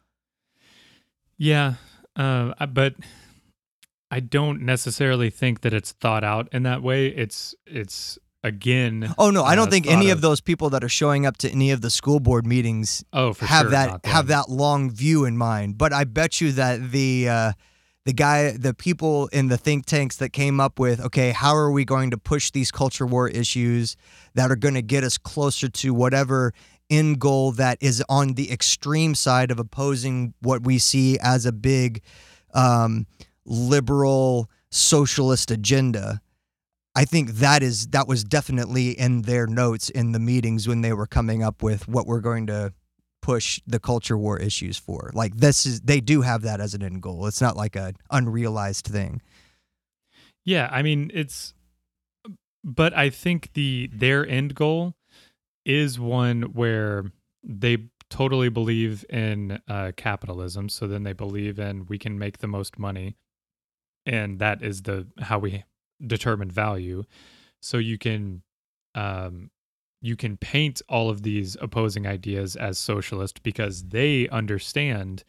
Yeah uh, but i don't necessarily think that it's thought out in that way. It's it's again. Oh no, I don't uh, think any of those people that are showing up to any of the school board meetings Oh, have sure, that have that long view in mind. But I bet you that the uh, the guy, the people in the think tanks that came up with, okay, how are we going to push these culture war issues that are going to get us closer to whatever end goal that is on the extreme side of opposing what we see as a big um, liberal socialist agenda. I think that is that was definitely in their notes in the meetings when they were coming up with what we're going to push the culture war issues for. Like this is they do have that as an end goal. It's not like a unrealized thing. Yeah, I mean it's but I think the their end goal is one where they totally believe in uh, capitalism. So then they believe in we can make the most money, and that is the how we determine value. So you can um, you can paint all of these opposing ideas as socialist because they understand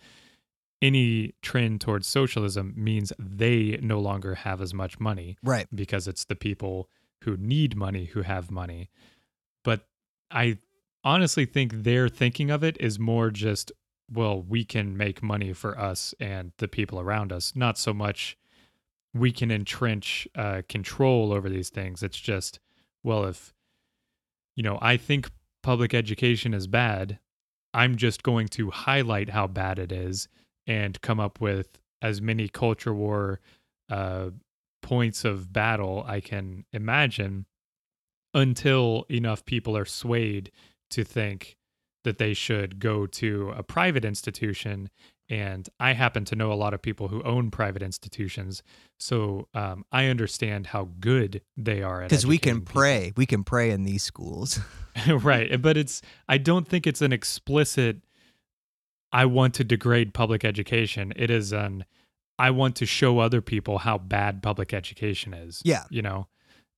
any trend towards socialism means they no longer have as much money Right. because it's the people who need money who have money. But I honestly think their thinking of it is more just, well, we can make money for us and the people around us, not so much we can entrench uh, control over these things. It's just, well, if, you know, I think public education is bad, I'm just going to highlight how bad it is and come up with as many culture war uh, points of battle I can imagine until enough people are swayed to think that they should go to a private institution. And I happen to know a lot of people who own private institutions. So um, I understand how good they are at Because we can people. pray. We can pray in these schools. [laughs] [laughs] right. But it's, I don't think it's an explicit, I want to degrade public education. It is an, I want to show other people how bad public education is. Yeah. You know?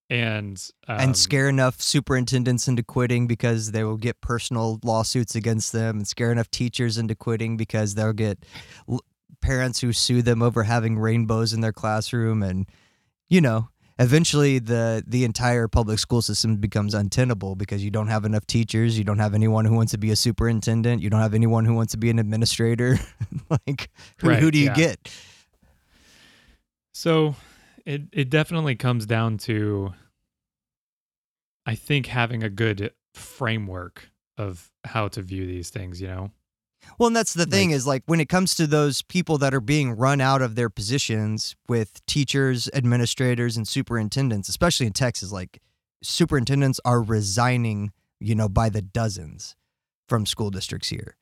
And, um, and scare enough superintendents into quitting because they will get personal lawsuits against them and scare enough teachers into quitting because they'll get l- parents who sue them over having rainbows in their classroom and you know eventually the the entire public school system becomes untenable because you don't have enough teachers you don't have anyone who wants to be a superintendent you don't have anyone who wants to be an administrator [laughs] like who, who do you yeah. get So it it definitely comes down to I think having a good framework of how to view these things, you know. Well, and that's the thing Like- is like when it comes to those people that are being run out of their positions with teachers, administrators, and superintendents, especially in Texas, like superintendents are resigning, you know, by the dozens from school districts here.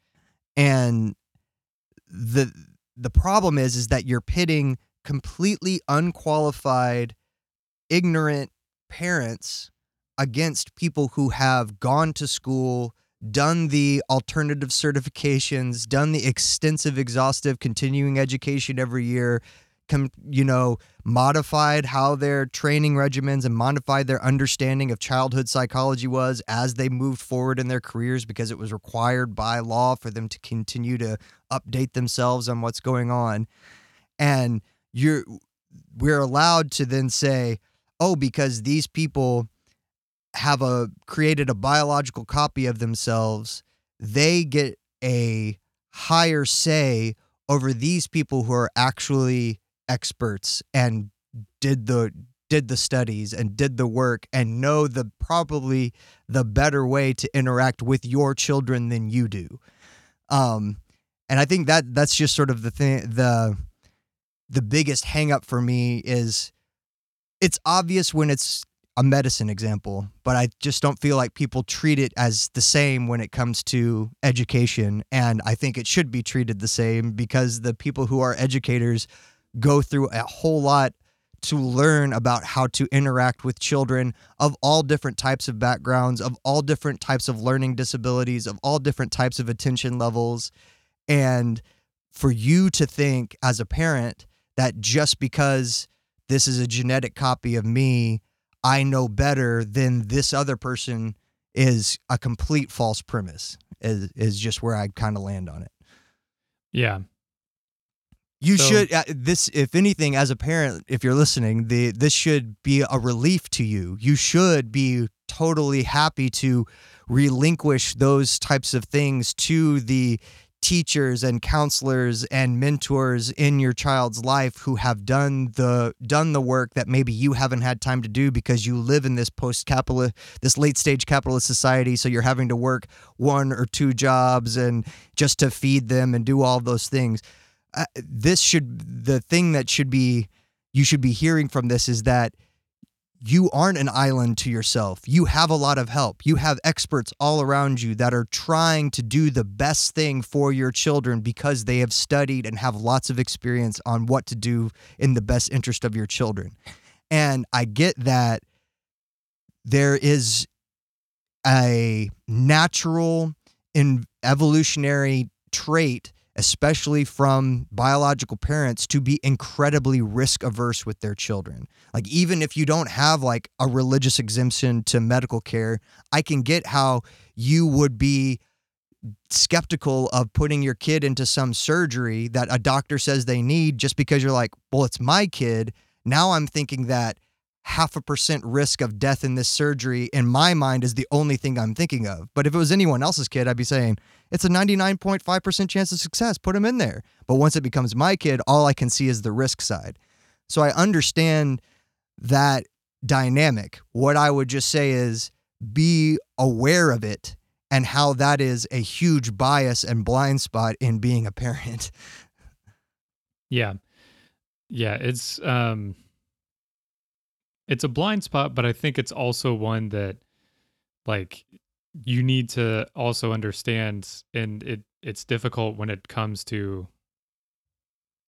And the the problem is is that you're pitting completely unqualified, ignorant parents against people who have gone to school, done the alternative certifications, done the extensive, exhaustive continuing education every year, com- you know, modified how their training regimens and modified their understanding of childhood psychology was as they moved forward in their careers because it was required by law for them to continue to update themselves on what's going on. And you're we're allowed to then say, "Oh, because these people have a created a biological copy of themselves, they get a higher say over these people who are actually experts and did the did the studies and did the work and know the probably the better way to interact with your children than you do. Um, and I think that that's just sort of the thing the the biggest hangup for me is it's obvious when it's a medicine example, but I just don't feel like people treat it as the same when it comes to education. And I think it should be treated the same because the people who are educators go through a whole lot to learn about how to interact with children of all different types of backgrounds, of all different types of learning disabilities, of all different types of attention levels. And for you to think as a parent that just because this is a genetic copy of me, I know better than this other person is a complete false premise, is, is just where I kind of land on it. Yeah. You So- should uh, this if anything as a parent if you're listening the this should be a relief to you. You should be totally happy to relinquish those types of things to the teachers and counselors and mentors in your child's life who have done the done the work that maybe you haven't had time to do because you live in this post capitalist this late stage capitalist society so you're having to work one or two jobs and just to feed them and do all those things. Uh, this should the thing that should be you should be hearing from this is that you aren't an island to yourself. You have a lot of help. You have experts all around you that are trying to do the best thing for your children because they have studied and have lots of experience on what to do in the best interest of your children. And I get that there is a natural in evolutionary trait especially from biological parents to be incredibly risk averse with their children. Like even if you don't have like a religious exemption to medical care, I can get how you would be skeptical of putting your kid into some surgery that a doctor says they need just because you're like, "Well, it's my kid." Now I'm thinking that half a percent risk of death in this surgery in my mind is the only thing I'm thinking of. But if it was anyone else's kid, I'd be saying, it's a 99.5% chance of success. Put him in there. But once it becomes my kid, all I can see is the risk side. So I understand that dynamic. What I would just say is be aware of it and how that is a huge bias and blind spot in being a parent. Yeah. Yeah, it's um it's a blind spot, but I think it's also one that like you need to also understand and it it's difficult when it comes to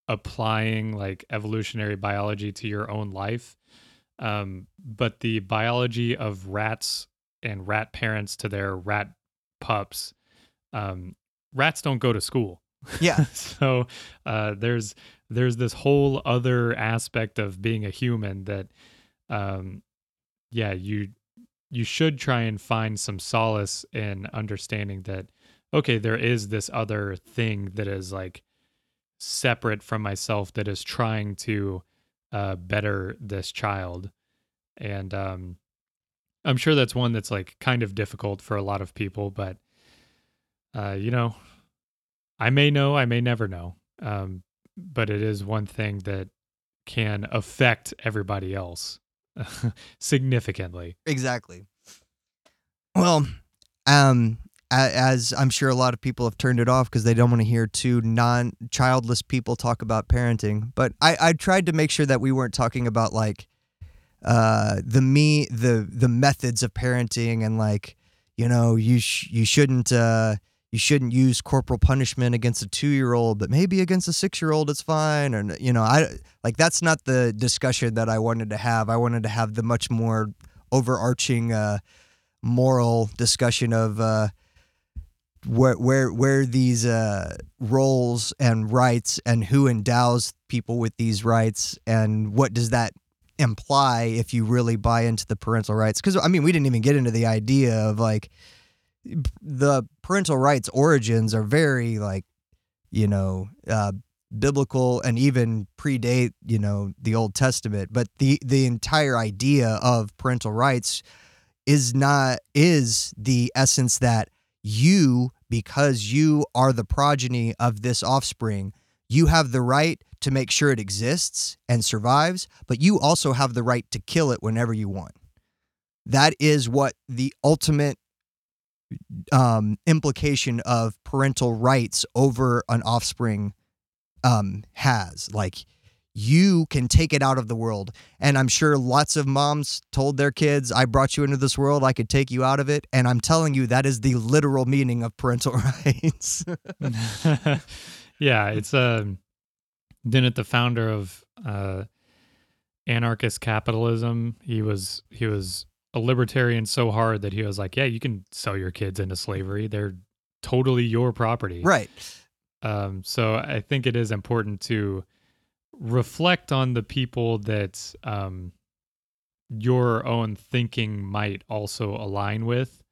applying like evolutionary biology to your own life. Um but the biology of rats and rat parents to their rat pups um rats don't go to school. Yeah. [laughs] so uh, there's there's this whole other aspect of being a human that um yeah you you should try and find some solace in understanding that okay there is this other thing that is like separate from myself that is trying to uh better this child and um i'm sure that's one that's like kind of difficult for a lot of people but uh you know I may know, I may never know. Um, but it is one thing that can affect everybody else [laughs] significantly. Exactly. Well, um, as I'm sure a lot of people have turned it off because they don't want to hear two non-childless people talk about parenting. But I, I tried to make sure that we weren't talking about like uh, the me the the methods of parenting and like you know you sh- you shouldn't uh, you shouldn't use corporal punishment against a two year old, but maybe against a six year old it's fine. And you know I like that's not the discussion that I wanted to have. I wanted to have the much more overarching uh, moral discussion of uh, where where where these uh, roles and rights and who endows people with these rights and what does that imply if you really buy into the parental rights because i mean we didn't even get into the idea of like the parental rights origins are very like you know uh, biblical and even predate you know the old testament but the the entire idea of parental rights is not is the essence that you because you are the progeny of this offspring You have the right to make sure it exists and survives, but you also have the right to kill it whenever you want. That is what the ultimate um, implication of parental rights over an offspring um, has. Like, you can take it out of the world. And I'm sure lots of moms told their kids, I brought you into this world, I could take you out of it. And I'm telling you, that is the literal meaning of parental [laughs] rights. [laughs] yeah, it's um didn't the founder of uh anarchist capitalism, he was he was a libertarian so hard that he was like, Yeah, you can sell your kids into slavery. They're totally your property. right. Um, so I think it is important to reflect on the people that um, your own thinking might also align with.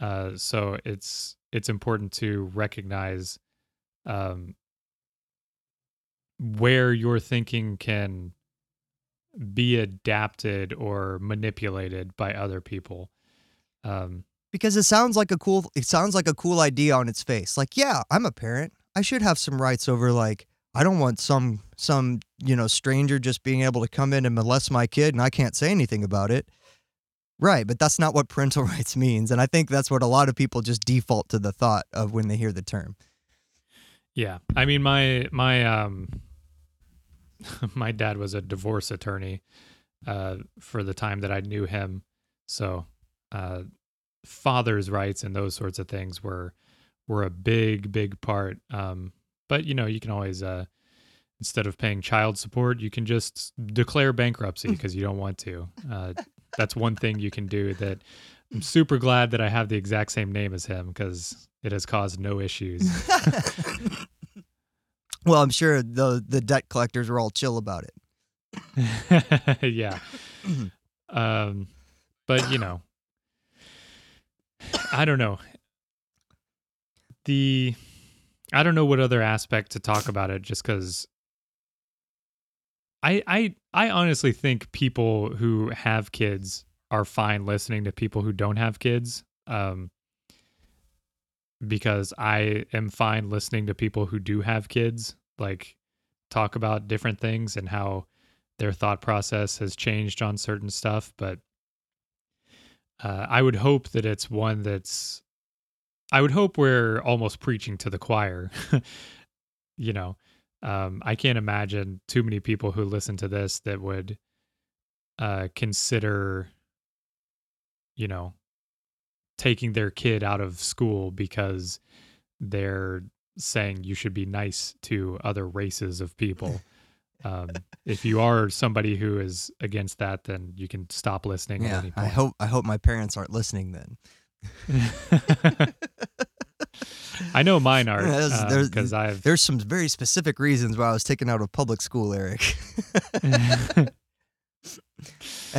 Uh, so it's it's important to recognize um, where your thinking can be adapted or manipulated by other people. Um, because it sounds like a cool it sounds like a cool idea on its face. Like, yeah, I'm a parent. I should have some rights over like I don't want some some, you know, stranger just being able to come in and molest my kid and I can't say anything about it. Right, but that's not what parental [laughs] rights means and I think that's what a lot of people just default to the thought of when they hear the term. Yeah. I mean my my um [laughs] my dad was a divorce attorney uh for the time that I knew him. So uh father's rights and those sorts of things were were a big, big part. Um but you know, you can always uh instead of paying child support, you can just declare bankruptcy because you don't want to. Uh that's one thing you can do that I'm super glad that I have the exact same name as him because it has caused no issues. [laughs] well, I'm sure the the debt collectors were all chill about it. [laughs] yeah. [clears throat] um, but you know, I don't know. The I don't know what other aspect to talk about it just cuz I I I honestly think people who have kids are fine listening to people who don't have kids. Um because I am fine listening to people who do have kids like talk about different things and how their thought process has changed on certain stuff, but uh, I would hope that it's one that's I would hope we're almost preaching to the choir. [laughs] you know, um, I can't imagine too many people who listen to this that would uh, consider, you know, taking their kid out of school because they're saying you should be nice to other races of people. [laughs] Um, if you are somebody who is against that, then you can stop listening. Yeah, I hope I hope my parents aren't listening then. [laughs] I know mine are because uh, I've there's some very specific reasons why I was taken out of public school, Eric. [laughs] and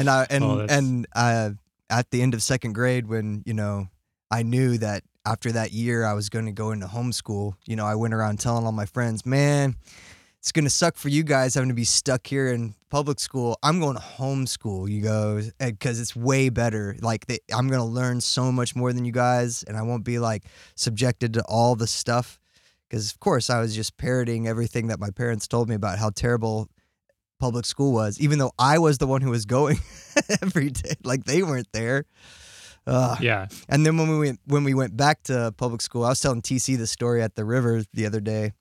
I and oh, and uh, at the end of second grade, when you know I knew that after that year I was going to go into homeschool, you know, I went around telling all my friends, man, it's going to suck for you guys having to be stuck here in public school. I'm going to homeschool, you go, because eh, it's way better. Like, they, I'm going to learn so much more than you guys, and I won't be like subjected to all the stuff. Because, of course, I was just parroting everything that my parents told me about how terrible public school was, even though I was the one who was going [laughs] every day. Like, they weren't there. Uh, yeah. And then when we went when we went back to public school, I was telling TC the story at the river the other day.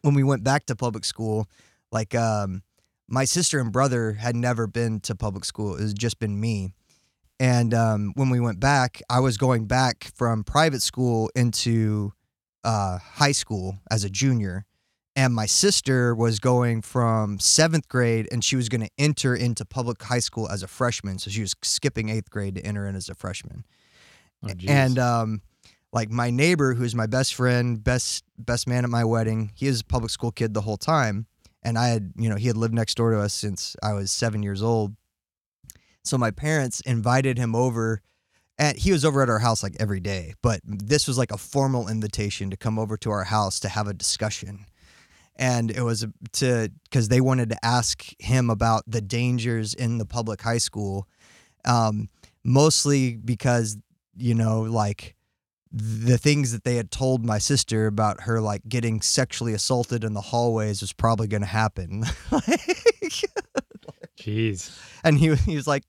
When we went back to public school, like um, my sister and brother had never been to public school. It was just been me. And um, when we went back, I was going back from private school into uh, high school as a junior and my sister was going from seventh grade and she was going to enter into public high school as a freshman so she was skipping eighth grade to enter in as a freshman. Oh, and um, like my neighbor who's my best friend best best man at my wedding he is a public school kid the whole time and i had you know he had lived next door to us since i was seven years old. So my parents invited him over and he was over at our house like every day but this was like a formal invitation to come over to our house to have a discussion and it was to because they wanted to ask him about the dangers in the public high school um, mostly because you know like the things that they had told my sister about her like getting sexually assaulted in the hallways was probably going to happen. [laughs] like, [laughs] Jeez. and he he was like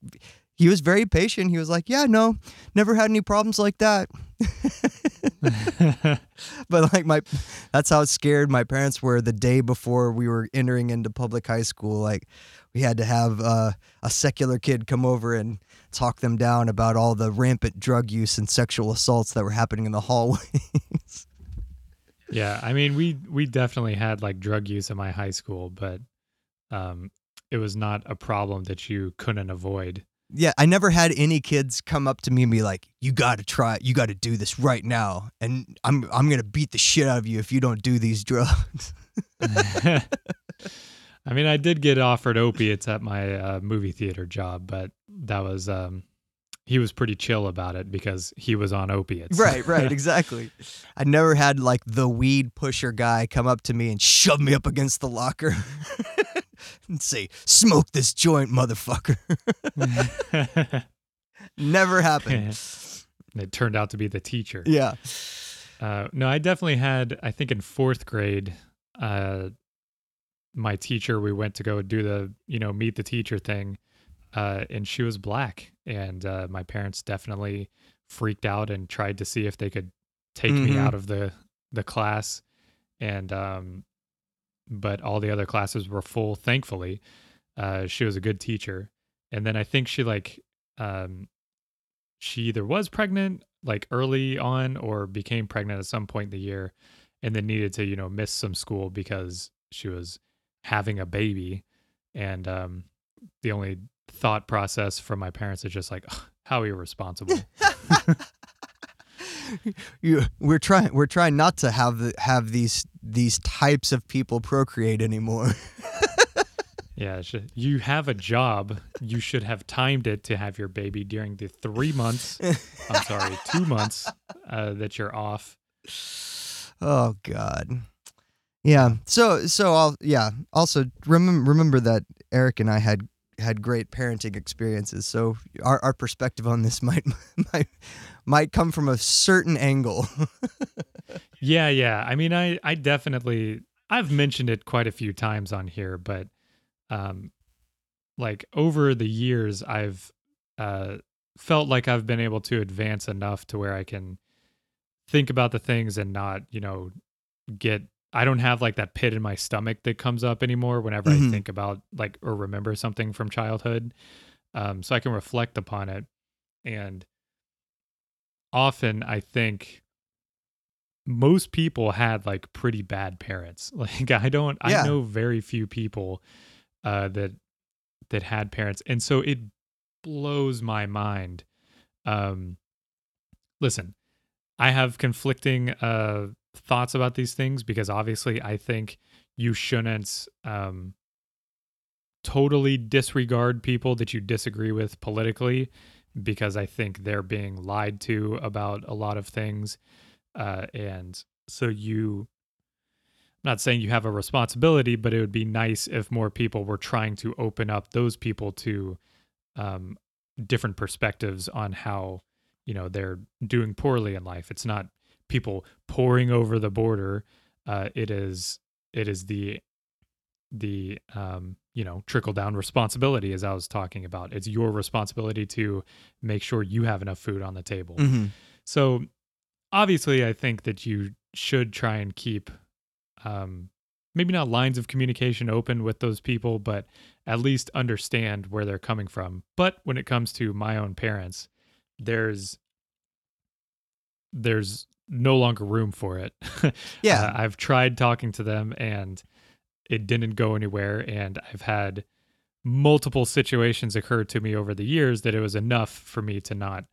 he was very patient. He was like, "Yeah, no, never had any problems like that." [laughs] [laughs] but like my that's how scared my parents were the day before we were entering into public high school like we had to have uh, a secular kid come over and talk them down about all the rampant drug use and sexual assaults that were happening in the hallways [laughs] yeah, I mean we we definitely had like drug use in my high school, but um it was not a problem that you couldn't avoid. Yeah i never had any kids come up to me and be like you got to try it you got to do this right now and i'm i'm going to beat the shit out of you if you don't do these [laughs] drugs [laughs] I mean, I did get offered opiates at my uh, movie theater job, but that was um, he was pretty chill about it because he was on opiates. Right, right, [laughs] exactly. I never had like the weed pusher guy come up to me and shove me up against the locker and say, "Smoke this joint, motherfucker." [laughs] never happened. [laughs] it turned out to be the teacher. Yeah. Uh, no, I definitely had. I think in fourth grade, uh, my teacher. We went to go do the you know meet the teacher thing, uh, and she was black, and uh, my parents definitely freaked out and tried to see if they could take me Mhm. out of the the class, and um, but all the other classes were full. Thankfully, uh, she was a good teacher, and then I think she like um, she either was pregnant like early on or became pregnant at some point in the year and then needed to you know miss some school because she was having a baby. And um the only thought process from my parents is just like "Ugh, how irresponsible. [laughs] [laughs] You, we're trying we're trying not to have the, have these these types of people procreate anymore. [laughs] yeah you have a job you should have timed it to have your baby during the three months i'm sorry [laughs] two months uh, that you're off Oh God. Yeah. So so I'll yeah. Also remember remember that Eric and I had had great parenting experiences. So our, our perspective on this [laughs] might might might come from a certain angle. [laughs] Yeah, yeah. I mean, I I definitely I've mentioned it quite a few times on here, but um like over the years I've uh felt like I've been able to advance enough to where I can think about the things and not, you know, get I don't have like that pit in my stomach that comes up anymore whenever Mhm. I think about like or remember something from childhood. Um so I can reflect upon it and often I think most people had like pretty bad parents. [laughs] Like I don't Yeah. I know very few people uh that that had parents. And so it blows my mind. Um listen, I have conflicting uh thoughts about these things because obviously I think you shouldn't um totally disregard people that you disagree with politically because I think they're being lied to about a lot of things. Uh, and so you, I'm not saying you have a responsibility, but it would be nice if more people were trying to open up those people to um, different perspectives on how, you know, they're doing poorly in life. It's not people pouring over the border. Uh, it is, it is the, the, um, you know, trickle down responsibility, as I was talking about. It's your responsibility to make sure you have enough food on the table. mm-hmm. So obviously, I think that you should try and keep um, maybe not lines of communication open with those people, but at least understand where they're coming from. But when it comes to my own parents, there's there's no longer room for it. [laughs] Yeah. Uh, I've tried talking to them and it didn't go anywhere. And I've had multiple situations occur to me over the years that it was enough for me to not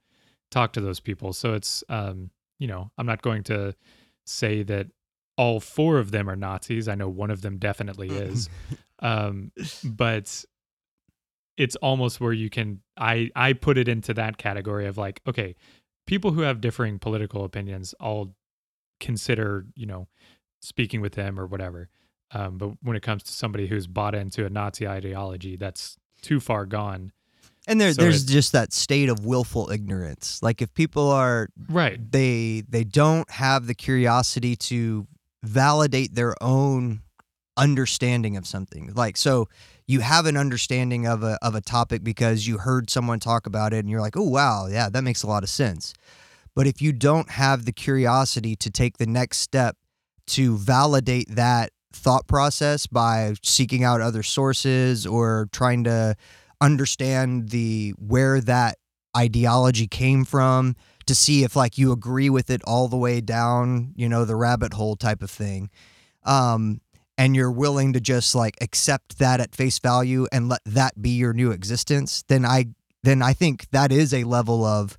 talk to those people. So it's, um, you know, I'm not going to say that all four of them are Nazis. I know one of them definitely is. [laughs] um, but it's almost where you can, I, I put it into that category of like, okay, people who have differing political opinions, I'll consider, you know, speaking with them or whatever. Um, but when it comes to somebody who's bought into a Nazi ideology, that's too far gone. And there, So there's just that state of willful ignorance. Like if people are right. they they don't have the curiosity to validate their own understanding of something. Like so you have an understanding of a of a topic because you heard someone talk about it and you're like, "Oh wow, yeah, that makes a lot of sense." But if you don't have the curiosity to take the next step to validate that thought process by seeking out other sources or trying to understand the where that ideology came from to see if like you agree with it all the way down, you know, the rabbit hole type of thing. Um and you're willing to just like accept that at face value and let that be your new existence, then I then I think that is a level of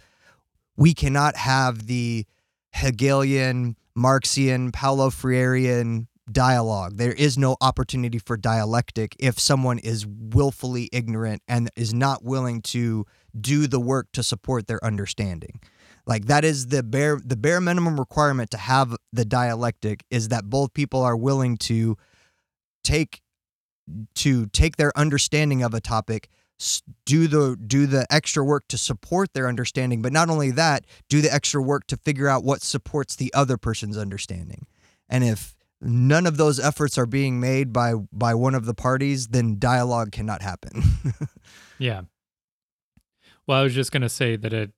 we cannot have the Hegelian, Marxian, Paulo Freirean dialogue. There is no opportunity for dialectic if someone is willfully ignorant and is not willing to do the work to support their understanding. Like that is the bare the bare minimum requirement to have the dialectic is that both people are willing to take to take their understanding of a topic do the do the extra work to support their understanding but not only that do the extra work to figure out what supports the other person's understanding and if none of those efforts are being made by by one of the parties then dialogue cannot happen [laughs] Yeah. Well, I was just gonna say that it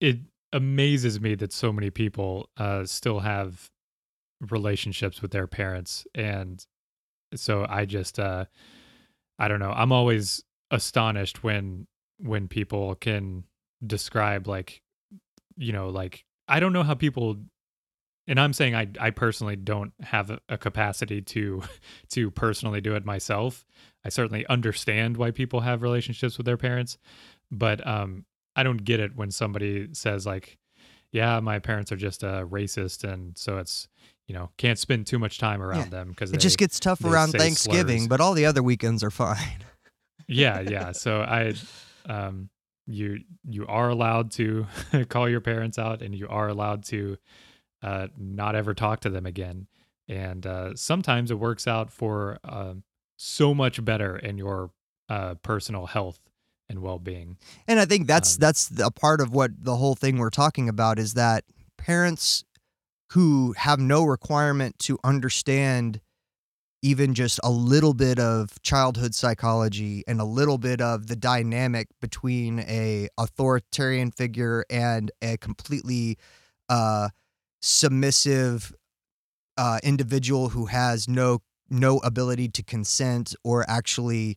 it amazes me that so many people uh, still have relationships with their parents, and so I just uh, I don't know. I'm always astonished when when people can describe like you know like I don't know how people and I'm saying I I personally don't have a, a capacity to [laughs] to personally do it myself. I certainly understand why people have relationships with their parents, but um I don't get it when somebody says like yeah, my parents are just a racist and so it's you know, can't spend too much time around Yeah. them because it just gets tough around thanksgiving slurs. but all the other weekends are fine yeah yeah [laughs] so i um you you are allowed to [laughs] call your parents out and you are allowed to uh not ever talk to them again. And uh sometimes it works out for um so much better in your uh personal health and well-being. And I think that's Um, that's a part of what the whole thing we're talking about is that parents who have no requirement to understand even just a little bit of childhood psychology and a little bit of the dynamic between a authoritarian figure and a completely uh, submissive uh, individual who has no no ability to consent or actually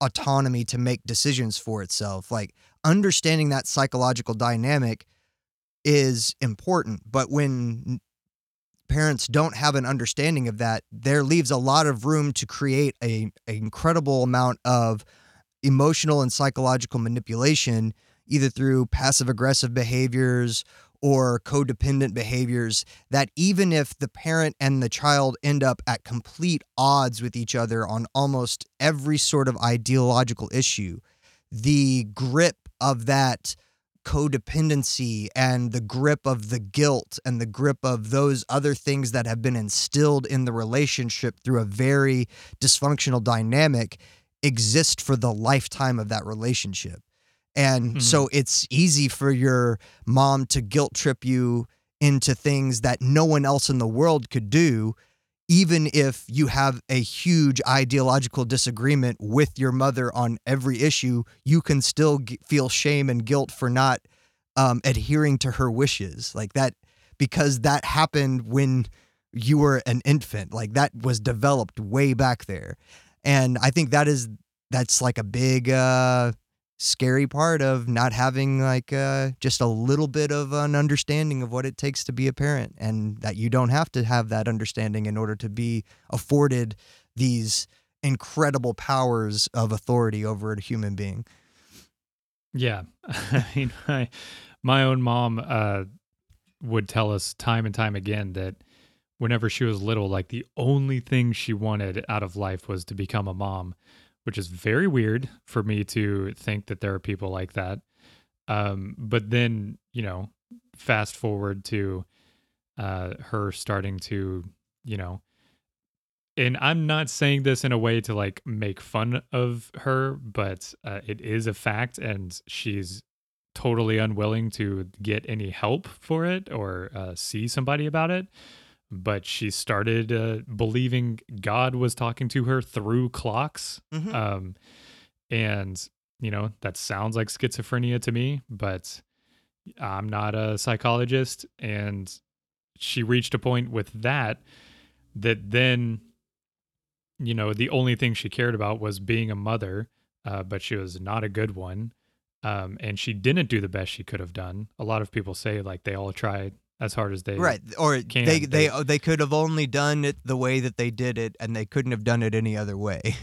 autonomy to make decisions for itself. Like understanding that psychological dynamic is important, but when parents don't have an understanding of that, there leaves a lot of room to create a, an incredible amount of emotional and psychological manipulation, either through passive aggressive behaviors or codependent behaviors, that even if the parent and the child end up at complete odds with each other on almost every sort of ideological issue, the grip of that codependency and the grip of the guilt and the grip of those other things that have been instilled in the relationship through a very dysfunctional dynamic exist for the lifetime of that relationship. And Mhm. so it's easy for your mom to guilt trip you into things that no one else in the world could do even if you have a huge ideological disagreement with your mother on every issue, you can still g- feel shame and guilt for not um, adhering to her wishes. Like that, because that happened when you were an infant. Like that was developed way back there. And I think that is, that's like a big, uh, scary part of not having like uh, just a little bit of an understanding of what it takes to be a parent and that you don't have to have that understanding in order to be afforded these incredible powers of authority over a human being Yeah. [laughs] I mean, my, my own mom uh, would tell us time and time again that whenever she was little, like the only thing she wanted out of life was to become a mom, which is very weird for me to think that there are people like that. Um, but then, you know, fast forward to uh, her starting to, you know, and I'm not saying this in a way to like make fun of her, but uh, it is a fact, and she's totally unwilling to get any help for it or uh, see somebody about it. But she started uh, believing God was talking to her through clocks. Mhm. Um, and, you know, that sounds like schizophrenia to me, but I'm not a psychologist. And she reached a point with that that then, you know, the only thing she cared about was being a mother, uh, but she was not a good one. Um, and she didn't do the best she could have done. A lot of people say like they all tried as hard as they right or can, they they- they oh, they could have only done it the way that they did it and they couldn't have done it any other way [laughs]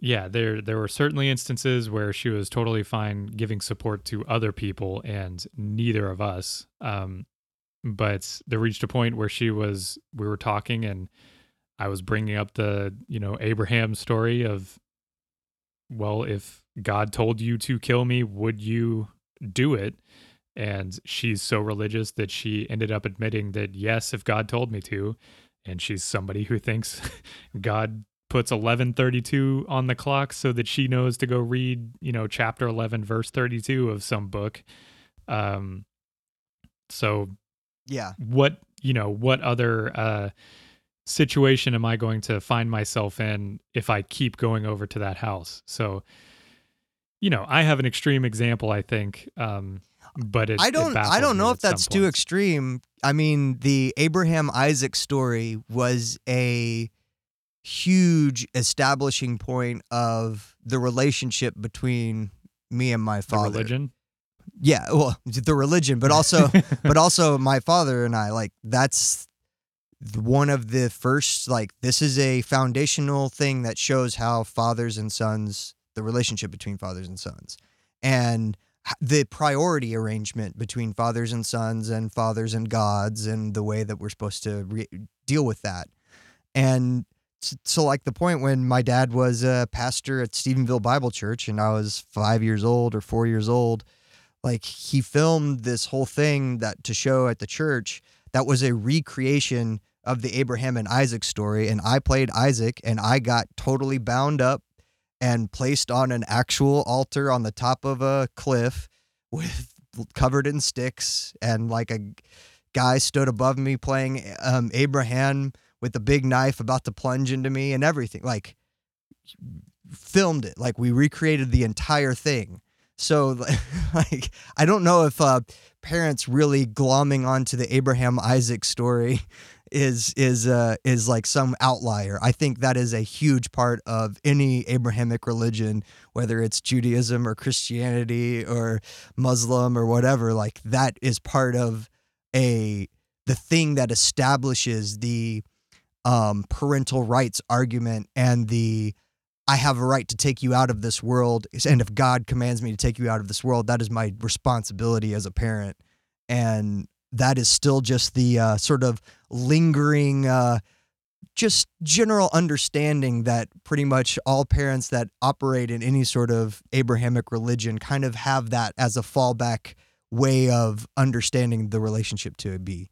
Yeah, there there were certainly instances where she was totally fine giving support to other people and neither of us. Um, but there reached a point where she was we were talking and I was bringing up the you know Abraham story of well if God told you to kill me would you do it and she's so religious that she ended up admitting that yes if God told me to. And she's somebody who thinks [laughs] God puts 1132 on the clock so that she knows to go read you know chapter 11 verse 32 of some book. Um so yeah. what you know what other uh situation am i going to find myself in if i keep going over to that house? So you know i have an extreme example i think. Um but it, I don't I don't know if that's too points. extreme. I mean, the Abraham Isaac story was a huge establishing point of the relationship between me and my the father. religion Yeah, well, [laughs] the religion, but also [laughs] but also my father and I like that's one of the first like this is a foundational thing that shows how fathers and sons the relationship between fathers and sons and the priority arrangement between fathers and sons and fathers and gods and the way that we're supposed to re- deal with that. And so like the point when my dad was a pastor at Stephenville Bible Church and I was 5 years old or 4 years old like he filmed this whole thing that to show at the church that was a recreation of the Abraham and Isaac story. And I played Isaac and I got totally bound up and placed on an actual altar on the top of a cliff with covered in sticks and like a guy stood above me playing um, Abraham with a big knife about to plunge into me and everything like filmed it like we recreated the entire thing. So [laughs] like I don't know if uh, parents really glomming onto the Abraham Isaac story is is uh, is like some outlier. I think that is a huge part of any Abrahamic religion, whether it's Judaism or Christianity or Muslim or whatever. Like that is part of a the thing that establishes the um, parental rights argument and the I have a right to take you out of this world. And if God commands me to take you out of this world, that is my responsibility as a parent. And that is still just the uh, sort of lingering, uh, just general understanding that pretty much all parents that operate in any sort of Abrahamic religion kind of have that as a fallback way of understanding the relationship to be.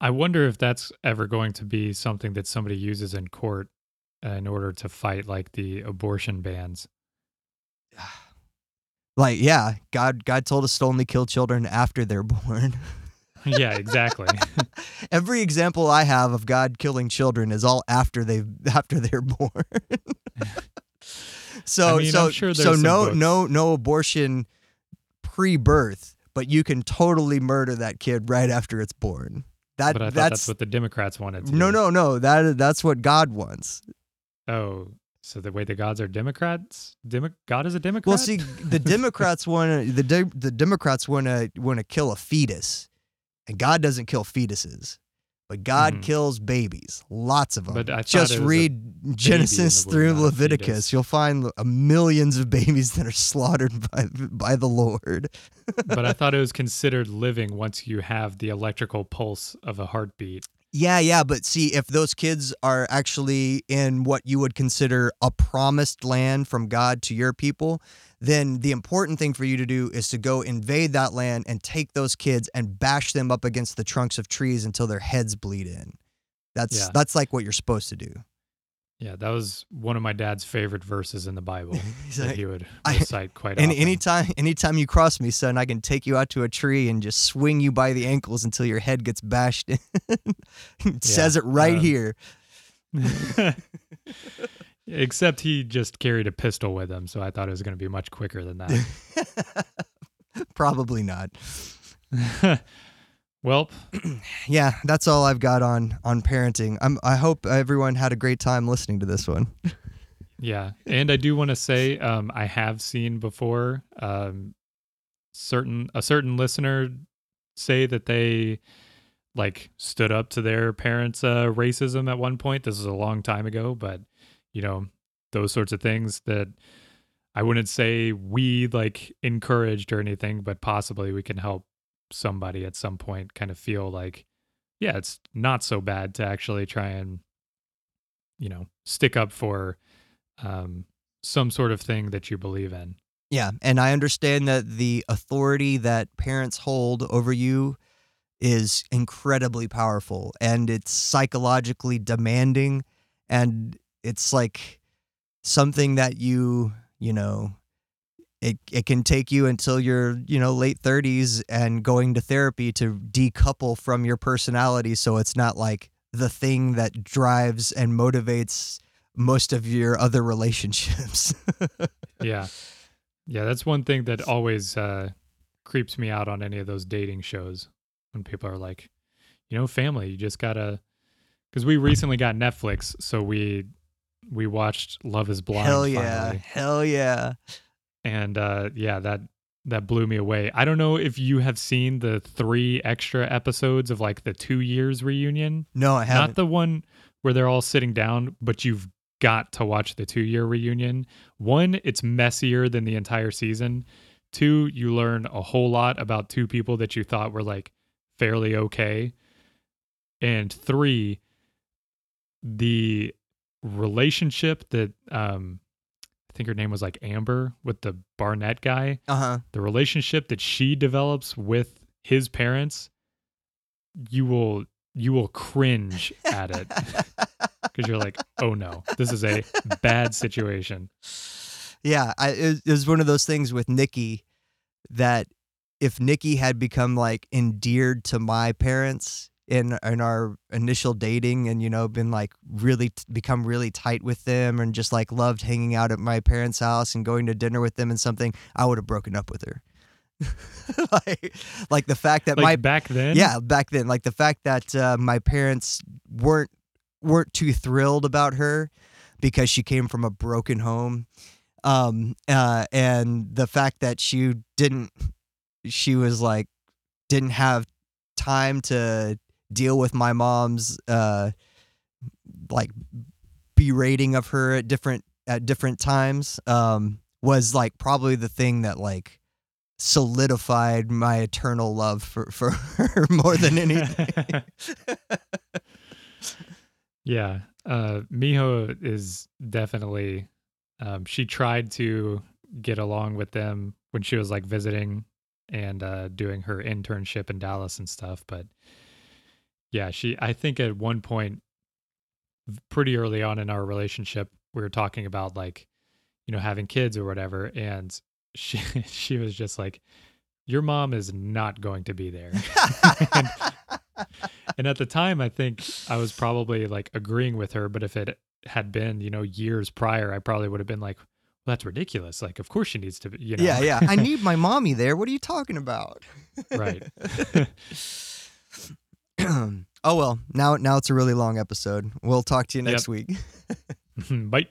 I wonder if that's ever going to be something that somebody uses in court in order to fight like the abortion bans. [sighs] [sighs] [sighs] Like, yeah, God, God told us to only kill children after they're [laughs] born. yeah, exactly. [laughs] Every example I have of God killing children is all after they've after they're [laughs] born. so I mean, so sure so no books. no no abortion pre-birth, but you can totally murder that kid right after it's born. That but I thought that's, that's, what the Democrats wanted to no do. no no that that's what God wants. Oh, so the way the gods are Democrats? Demo- God is a Democrat? Well, see, the [laughs] Democrats want to the de- the Democrats want to want to kill a fetus, and God doesn't kill fetuses, but God Mhm. kills babies, lots of them. But I Just it was a read Genesis through Leviticus. You'll find millions of babies that are slaughtered by by the Lord. but I [laughs] thought it was considered living once you have the electrical pulse of a heartbeat. Yeah, yeah, but see, if those kids are actually in what you would consider a promised land from God to your people, then the important thing for you to do is to go invade that land and take those kids and bash them up against the trunks of trees until their heads bleed in. That's Yeah. that's like what you're supposed to do. Yeah, that was one of my dad's favorite verses in the Bible [laughs] He's that he would recite quite and often. anytime anytime you cross me, son, I can take you out to a tree and just swing you by the ankles until your head gets bashed in. [laughs] it says it right um, here. [laughs] Except he just carried a pistol with him, so I thought it was going to be much quicker than that. Probably not. Well, [clears throat] Yeah, that's all I've got on on parenting. I'm I hope everyone had a great time listening to this one. [laughs] yeah, and I do want to say um, I have seen before um, certain a certain listener say that they like stood up to their parents' uh, racism at one point. This is a long time ago, but you know those sorts of things that I wouldn't say we like encouraged or anything, but possibly we can help somebody at some point kind of feel like, yeah, it's not so bad to actually try and, you know, stick up for um, some sort of thing that you believe in. Yeah, and I understand that the authority that parents hold over you is incredibly powerful and it's psychologically demanding and it's like something that you, you know, it it can take you until your, you know, late 30s and going to therapy to decouple from your personality so it's not like the thing that drives and motivates most of your other relationships. [laughs] yeah. Yeah, that's one thing that always uh, creeps me out on any of those dating shows when people are like, you know, family, you just gotta. Because we recently got Netflix, so we we watched Love Is Blind. Hell yeah. finally. Hell yeah. And uh, yeah, that that blew me away. I don't know if you have seen the three extra episodes of like the two years reunion, No, I haven't. not the one where they're all sitting down, but you've got to watch the two year reunion. One, it's messier than the entire season. Two, you learn a whole lot about two people that you thought were like fairly okay. And three, the relationship that um think her name was like Amber with the Barnett guy, uh huh. the relationship that she develops with his parents, you will you will cringe at it [laughs] because you're like, oh no, this is a bad situation. yeah, I, it, it was one of those things with Nikki that if Nikki had become like endeared to my parents in in our initial dating and you know been like really t- become really tight with them and just like loved hanging out at my parents' house and going to dinner with them and something, I would have broken up with her. [laughs] like, like the fact that Like my back then, yeah back then. Like the fact that uh, my parents weren't weren't too thrilled about her because she came from a broken home. Um uh and the fact that she didn't she was like didn't have time to deal with my mom's uh like berating of her at different at different times um was like probably the thing that like solidified my eternal love for for her [laughs] more than anything. [laughs] yeah. Uh, Miho is definitely. Um, she tried to get along with them when she was like visiting and uh, doing her internship in Dallas and stuff, but yeah, she. I think at one point, pretty early on in our relationship, we were talking about like, you know, having kids or whatever, and she [laughs] she was just like, "Your mom is not going to be there." [laughs] and, and at the time, I think I was probably like agreeing with her, but if it had been, you know, years prior, I probably would have been like, well, that's ridiculous. Like, of course she needs to be, you know. Yeah, yeah. I [laughs] need my mommy there. What are you talking about? right. [clears throat] oh well, now now it's a really long episode. We'll talk to you next week. [laughs] [laughs] Bye.